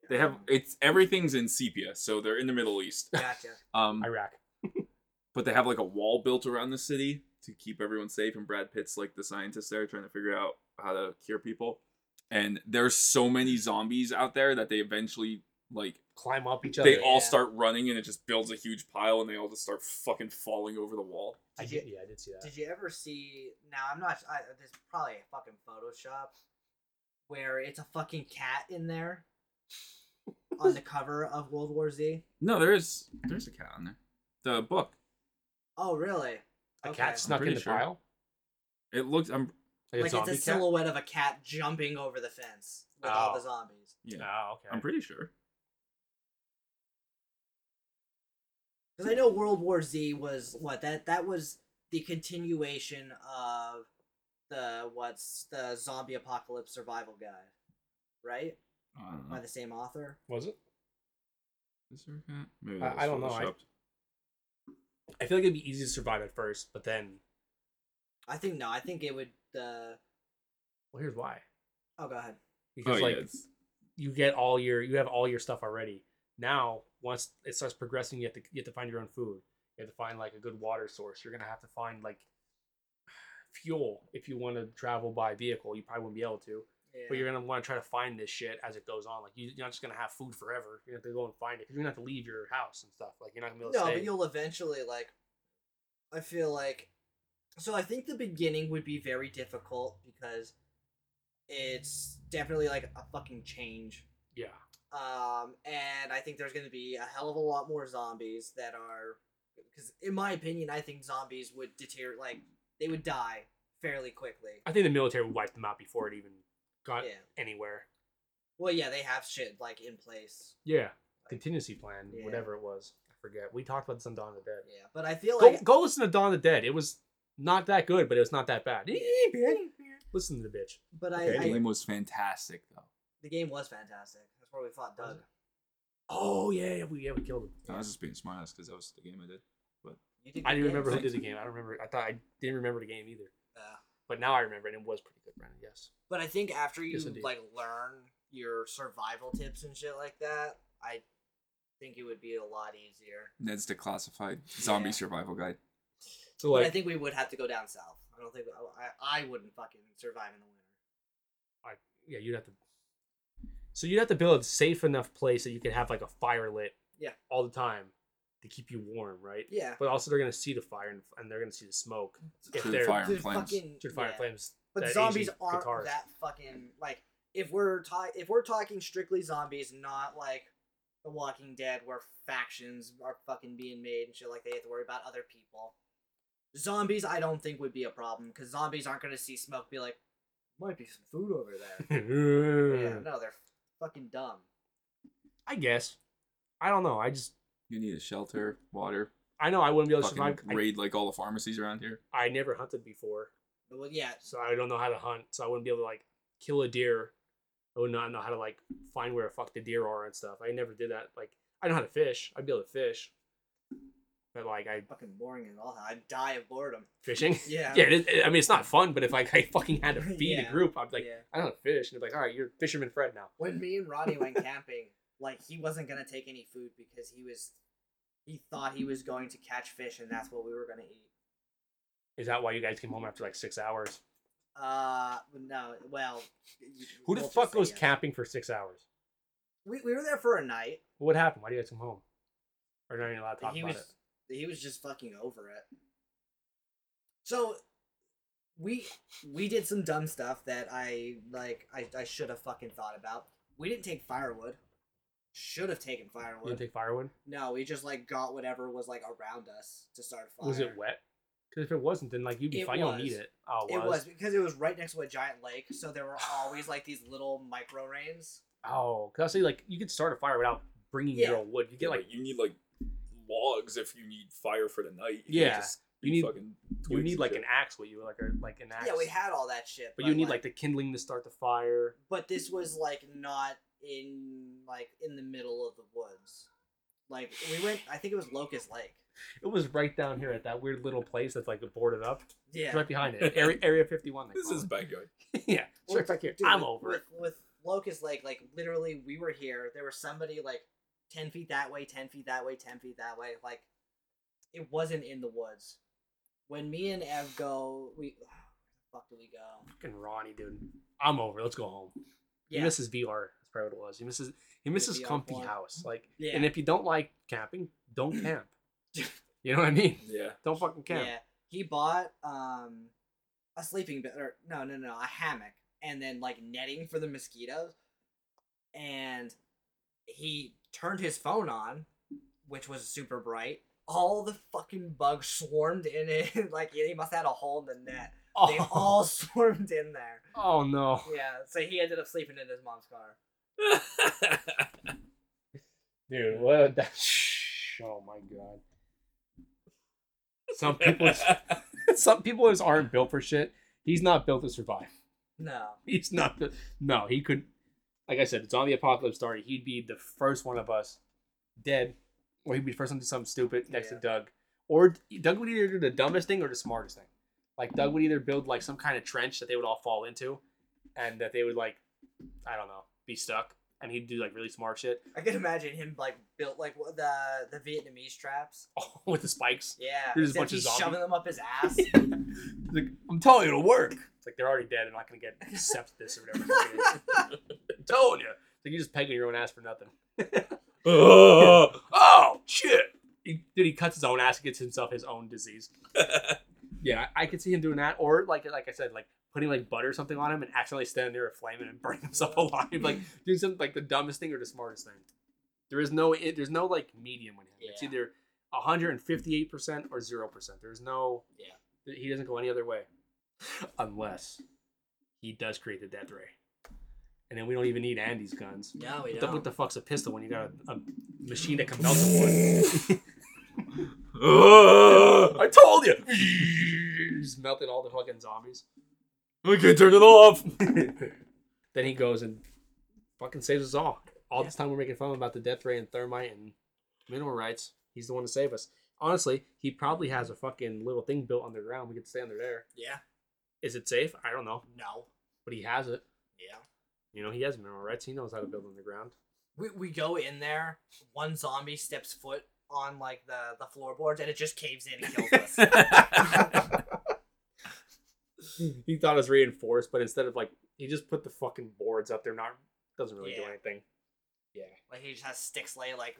Speaker 3: They have it's everything's in sepia, so they're in the Middle East.
Speaker 1: gotcha
Speaker 3: Um
Speaker 2: Iraq. [laughs]
Speaker 3: but they have like a wall built around the city to keep everyone safe and Brad Pitt's like the scientist there trying to figure out how to cure people. And there's so many zombies out there that they eventually like
Speaker 2: Climb up each other.
Speaker 3: they all
Speaker 1: Yeah.
Speaker 3: start running and it just builds a huge pile and they all just start fucking falling over the wall.
Speaker 2: I
Speaker 1: Did
Speaker 2: did,
Speaker 1: you-
Speaker 2: yeah, I did see that.
Speaker 1: Did you ever see? Now I'm not. I, there's probably a fucking Photoshop where it's a fucking cat in there on the cover of World War Z.
Speaker 3: No, there's there's a cat on there. The book.
Speaker 1: Oh, really?
Speaker 2: A
Speaker 1: Okay.
Speaker 2: cat snuck in the
Speaker 3: sure.
Speaker 2: pile.
Speaker 3: It looks I'm
Speaker 2: Like,
Speaker 1: Like
Speaker 2: zombie
Speaker 1: it's a
Speaker 2: cat?
Speaker 1: silhouette of a cat jumping over the fence with all
Speaker 2: Oh.
Speaker 1: the zombies.
Speaker 3: yeah.
Speaker 2: Oh, okay.
Speaker 3: I'm pretty sure.
Speaker 1: Because I know World War Z was what that that was the continuation of the what's the zombie apocalypse survival guide, right?
Speaker 3: I don't
Speaker 1: By the same author.
Speaker 2: Was it?
Speaker 3: Is there a cat? Maybe
Speaker 2: I- I don't know, I-
Speaker 3: photoshopped.
Speaker 2: I feel like it'd be easy to survive at first, but then,
Speaker 1: I think no. I think it would. The
Speaker 2: well, here's why.
Speaker 1: oh, go ahead.
Speaker 3: Oh
Speaker 2: Because
Speaker 3: yeah,
Speaker 2: like
Speaker 3: it's,
Speaker 2: you get all your, you have all your stuff already. Now, once it starts progressing, you have to you have to find your own food. You have to find like a good water source. You're gonna have to find like [sighs] fuel if you want to travel by vehicle. You probably wouldn't be able to,
Speaker 1: Yeah.
Speaker 2: but you're gonna want to try to find this shit as it goes on. Like you, you're not just gonna have food forever. You have to go and find it. You're gonna have to leave your house and stuff. Like you're not gonna be able to
Speaker 1: no,
Speaker 2: stay.
Speaker 1: but you'll eventually like. I feel like, so I think the beginning would be very difficult because it's definitely like a fucking change.
Speaker 2: yeah.
Speaker 1: Um, and I think there's going to be a hell of a lot more zombies that are, because in my opinion, I think zombies would deteriorate, like they would die fairly quickly.
Speaker 2: I think the military would wipe them out before it even got
Speaker 1: Yeah.
Speaker 2: anywhere.
Speaker 1: Well, yeah, they have shit like in place.
Speaker 2: Yeah, contingency plan,
Speaker 1: Yeah.
Speaker 2: whatever it was. I forget. We talked about this on Dawn of the Dead.
Speaker 1: Yeah, but I feel
Speaker 2: Go,
Speaker 1: like
Speaker 2: go listen to Dawn of the Dead. It was not that good, but it was not that bad. Listen to the bitch.
Speaker 1: But I,
Speaker 2: Okay.
Speaker 3: the
Speaker 1: I
Speaker 3: game was fantastic though.
Speaker 1: the game was fantastic. That's where we fought Doug.
Speaker 2: Oh yeah, yeah, we yeah we killed him.
Speaker 3: I was just being smart because that was the game I did.
Speaker 1: You did
Speaker 2: I
Speaker 1: good
Speaker 2: didn't remember who
Speaker 1: games.
Speaker 2: did the game. I don't remember. I thought I didn't remember the game either.
Speaker 1: Yeah.
Speaker 2: But now I remember, and it was pretty good, Brandon. Yes.
Speaker 1: But I think after you
Speaker 2: Yes, indeed.
Speaker 1: like learn your survival tips and shit like that, I think it would be a lot easier.
Speaker 3: Ned's Declassified Zombie
Speaker 1: Yeah.
Speaker 3: Survival Guide.
Speaker 2: So
Speaker 1: but I
Speaker 2: like,
Speaker 1: think we would have to go down south. I don't think oh, I, I wouldn't fucking survive in the winter.
Speaker 2: yeah, you'd have to. So you'd have to build a safe enough place that you could have like a fire lit.
Speaker 1: Yeah.
Speaker 2: All the time, to keep you warm, right?
Speaker 1: Yeah.
Speaker 2: But also they're gonna see the fire and, and they're gonna see the smoke. If they're
Speaker 3: fire and flames.
Speaker 1: fucking-
Speaker 2: through fire
Speaker 1: yeah.
Speaker 2: flames.
Speaker 1: But
Speaker 2: that
Speaker 1: zombies
Speaker 2: Asian
Speaker 1: aren't
Speaker 2: guitarist.
Speaker 1: that fucking like if we're talking if we're talking strictly zombies, not like The Walking Dead where factions are fucking being made and shit like they have to worry about other people. Zombies, I don't think would be a problem because zombies aren't gonna see smoke be like, might be some food over there. [laughs] yeah, no, they're fucking dumb.
Speaker 2: I guess. I don't know. I just
Speaker 3: You need a shelter, water,
Speaker 2: I know I wouldn't be able to
Speaker 3: fucking
Speaker 2: survive. I,
Speaker 3: raid like all the pharmacies around here.
Speaker 2: I never hunted before,
Speaker 1: Well, yeah,
Speaker 2: so I don't know how to hunt. So I wouldn't be able to like kill a deer. I would not know how to like find where the fuck the deer are and stuff. I never did that. Like I know how to fish. I'd be able to fish, but like I
Speaker 1: fucking boring as all. I'd die of boredom.
Speaker 2: fishing. [laughs]
Speaker 1: Yeah.
Speaker 2: Yeah, it is, I mean it's not fun, but if like I fucking had to [laughs] feed
Speaker 1: Yeah.
Speaker 2: a group, I'd be like,
Speaker 1: yeah.
Speaker 2: I don't fish, and they're like, all right, you're fisherman Fred now.
Speaker 1: When me and Ronnie went [laughs] camping, like he wasn't gonna take any food because he was, he thought he was going to catch fish and that's what we were gonna eat.
Speaker 2: Is that why you guys came home after like six hours?
Speaker 1: Uh, no, well.
Speaker 2: Who the fuck goes
Speaker 1: yes.
Speaker 2: camping for six hours?
Speaker 1: We, we were there for a night.
Speaker 2: What happened? Why do you guys come home? Or not even allowed to talk
Speaker 1: he
Speaker 2: about
Speaker 1: was
Speaker 2: it?
Speaker 1: he was just fucking over it. So we we did some dumb stuff that I like I, I should have fucking thought about. We didn't take firewood. Should have taken firewood.
Speaker 2: You
Speaker 1: firewood.
Speaker 2: didn't take firewood?
Speaker 1: no, we just like got whatever was like around us to start a fire.
Speaker 2: Was it wet? Because if it wasn't, then like you'd be
Speaker 1: It
Speaker 2: fine. You don't need it. Oh, it
Speaker 1: It
Speaker 2: was.
Speaker 1: was because it was right next to a giant lake, so there were always like these little micro rains.
Speaker 2: Oh, because I say like you could start a fire without bringing your
Speaker 1: Yeah.
Speaker 2: own wood. You get like
Speaker 3: you need like logs if you need fire for the night.
Speaker 2: Yeah,
Speaker 3: just
Speaker 2: you need-
Speaker 3: fucking
Speaker 2: you need like
Speaker 3: shit.
Speaker 2: an axe with you, like a like an axe.
Speaker 1: Yeah, we had all that shit.
Speaker 2: But you need like the kindling to start the fire.
Speaker 1: but this was like not in like in the middle of the woods. Like we went, I think it was Locust Lake.
Speaker 2: It was right down here at that weird little place that's like boarded up. It's
Speaker 1: Yeah,
Speaker 2: right behind it. [laughs] Area Area Fifty One.
Speaker 3: This is backyard. [laughs]
Speaker 2: yeah. It's right back here.
Speaker 1: Dude,
Speaker 2: I'm
Speaker 1: with-
Speaker 2: over
Speaker 1: with,
Speaker 2: it.
Speaker 1: With Locust Lake, like literally, we were here. There was somebody like ten feet that way, ten feet that way, ten feet that way. Like it wasn't in the woods. When me and Ev go, we [sighs] where the fuck do we go?
Speaker 2: Fucking Ronnie, dude. I'm over. Let's go home.
Speaker 1: Yeah.
Speaker 2: This is VR. That's probably what it was. He misses he misses comfy house. Like
Speaker 1: yeah,
Speaker 2: and if you don't like camping, don't [laughs] camp. you know what I mean? [laughs]
Speaker 3: Yeah.
Speaker 2: Don't fucking camp.
Speaker 1: yeah. He bought um a sleeping bed, or no, no, no, a hammock, and then like netting for the mosquitoes. And he turned his phone on, which was super bright. All the fucking bugs swarmed in it. [laughs] like he must have had a hole in the net.
Speaker 2: Oh,
Speaker 1: They all swarmed in there.
Speaker 2: oh no.
Speaker 1: Yeah, so he ended up sleeping in his mom's car.
Speaker 2: Dude, what that Oh my god. Some people [laughs] some people just aren't built for shit. He's not built to survive.
Speaker 1: No. [laughs]
Speaker 2: He's not the no, he could like I said, it's on the apocalypse story. He'd be the first one of us dead. Or he'd be the first one to do something stupid next
Speaker 1: Yeah.
Speaker 2: to Doug. Or Doug would either do the dumbest thing or the smartest thing. Like Doug would either build like some kind of trench that they would all fall into and that they would like I don't know, be stuck. And he'd do like really smart shit.
Speaker 1: I can imagine him like built like the the Vietnamese traps. [laughs]
Speaker 2: Oh, with the spikes.
Speaker 1: Yeah,
Speaker 2: There's a bunch of zombies.
Speaker 1: shoving them up his ass. [laughs]
Speaker 2: He's like, I'm telling you, it'll work. It's like they're already dead. They're not gonna get [laughs] sepsis or whatever. the it is. I'm telling you. It's like you just pegging your own ass for nothing. oh shit! He, dude, he cuts his own ass and gets himself his own disease. Yeah, I could see him doing that, or like like I said, like putting like butter or something on him and accidentally standing there flaming and burning himself [laughs] alive. Like [laughs] doing something like the dumbest thing or the smartest thing. There is no it, there's no like medium with him. It's either 158 percent or zero percent. There's no
Speaker 1: Yeah.
Speaker 2: He doesn't go any other way, unless he does create the death ray, and then we don't even need Andy's guns.
Speaker 1: no, we
Speaker 2: What the,
Speaker 1: don't.
Speaker 2: what the fuck's a pistol when you got a, a machine that can melt?
Speaker 3: Ugh,
Speaker 2: I told you. [laughs] Just melted all the fucking zombies.
Speaker 3: I can't turn it off. [laughs]
Speaker 2: then he goes and fucking saves us all. All
Speaker 1: Yeah.
Speaker 2: this time we're making fun about the death ray and thermite and mineral rights. He's the one to save us. Honestly, he probably has a fucking little thing built underground. We could stay under there.
Speaker 1: yeah.
Speaker 2: Is it safe? I don't know,
Speaker 1: No.
Speaker 2: but he has it.
Speaker 1: Yeah.
Speaker 2: You know, he has mineral rights. He knows how to build on underground.
Speaker 1: We, we go in there. One zombie steps foot on like the the floorboards, and it just caves in and kills us. [laughs] [laughs]
Speaker 2: he thought it was reinforced, but instead of like, he just put the fucking boards up there. Not doesn't really do anything. Yeah.
Speaker 1: like he just has sticks lay like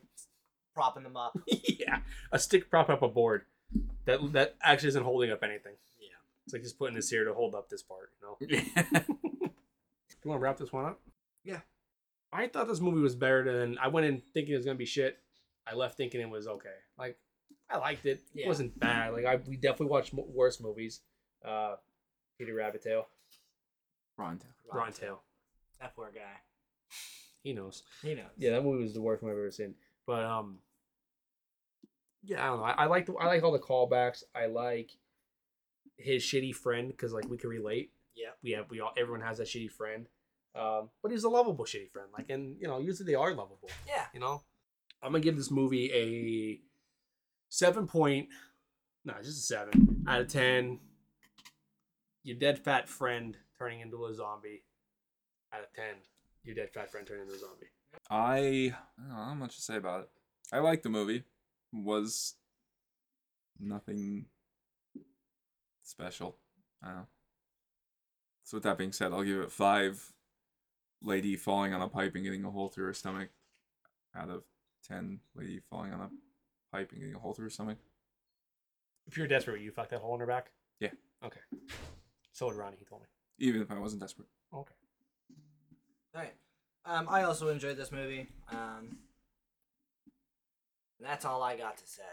Speaker 1: propping them up. [laughs]
Speaker 2: yeah, a stick propping up a board that that actually isn't holding up anything.
Speaker 1: Yeah.
Speaker 2: It's like he's putting this here to hold up this part. You know.
Speaker 3: Yeah. [laughs]
Speaker 2: You want to wrap this one up?
Speaker 1: Yeah.
Speaker 2: I thought this movie was better than I went in thinking it was gonna be shit. I left thinking it was okay. Like I liked it.
Speaker 1: Yeah.
Speaker 2: It wasn't bad. Like I, we definitely watched mo- worse movies. Uh, Peter Rabbit Tail,
Speaker 3: Ron Taylor.
Speaker 2: Ron Tail.
Speaker 1: That poor guy.
Speaker 2: He knows.
Speaker 1: He knows.
Speaker 2: Yeah, that movie was the worst movie I've ever seen. But um, yeah, I don't know. I, I like the, I like all the callbacks. I like his shitty friend because like we can relate.
Speaker 1: Yeah,
Speaker 2: We have we all everyone has that shitty friend. Um, but he's a lovable shitty friend. Like, and you know, usually they are lovable.
Speaker 1: Yeah.
Speaker 2: You know, I'm gonna give this movie a seven point, no, just a seven out of ten. Your dead fat friend turning into a zombie. Out of ten, your dead fat friend turning into a zombie.
Speaker 3: I, I don't know how much to say about it. I liked the movie. Was nothing special. I don't know. So with that being said, I'll give it five. Lady falling on a pipe and getting a hole through her stomach. Out of ten, lady falling on a pipe and getting a hole through her stomach.
Speaker 2: If you're desperate, you fuck that hole in her back?
Speaker 3: Yeah.
Speaker 2: Okay. So would Ronnie. He told me.
Speaker 3: Even if I wasn't desperate.
Speaker 2: Okay.
Speaker 1: All right. Um, I also enjoyed this movie. Um, that's all I got to say.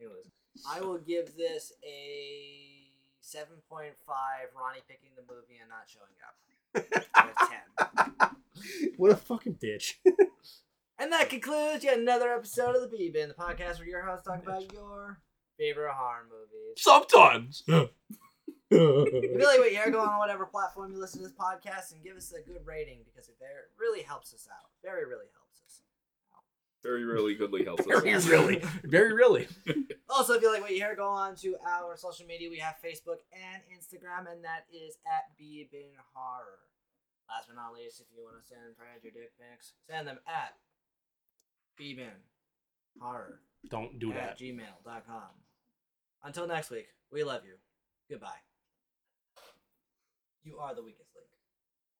Speaker 1: It was. I will give this a seven point five. Ronnie picking the movie and not showing up. ten. [laughs]
Speaker 2: What a fucking bitch. [laughs]
Speaker 1: And that concludes yet another episode of the B Bin, the podcast where your hosts talk about your favorite horror movies.
Speaker 2: Sometimes. [laughs]
Speaker 1: If you like what you hear, go on whatever platform you listen to this podcast and give us a good rating because it very really helps us out. Very really helps us.
Speaker 3: Very really goodly helps us.
Speaker 2: Very really. Very really. [laughs]
Speaker 1: Also, if you like what you hear, go on to our social media. We have Facebook and Instagram, and that is at Bin Horror. Last but not least, if you want to send friends your dick pics, send them at Bin Horror
Speaker 2: Don't do
Speaker 1: at
Speaker 2: that.
Speaker 1: gmail.com. Until next week, we love you. Goodbye. You are the weakest.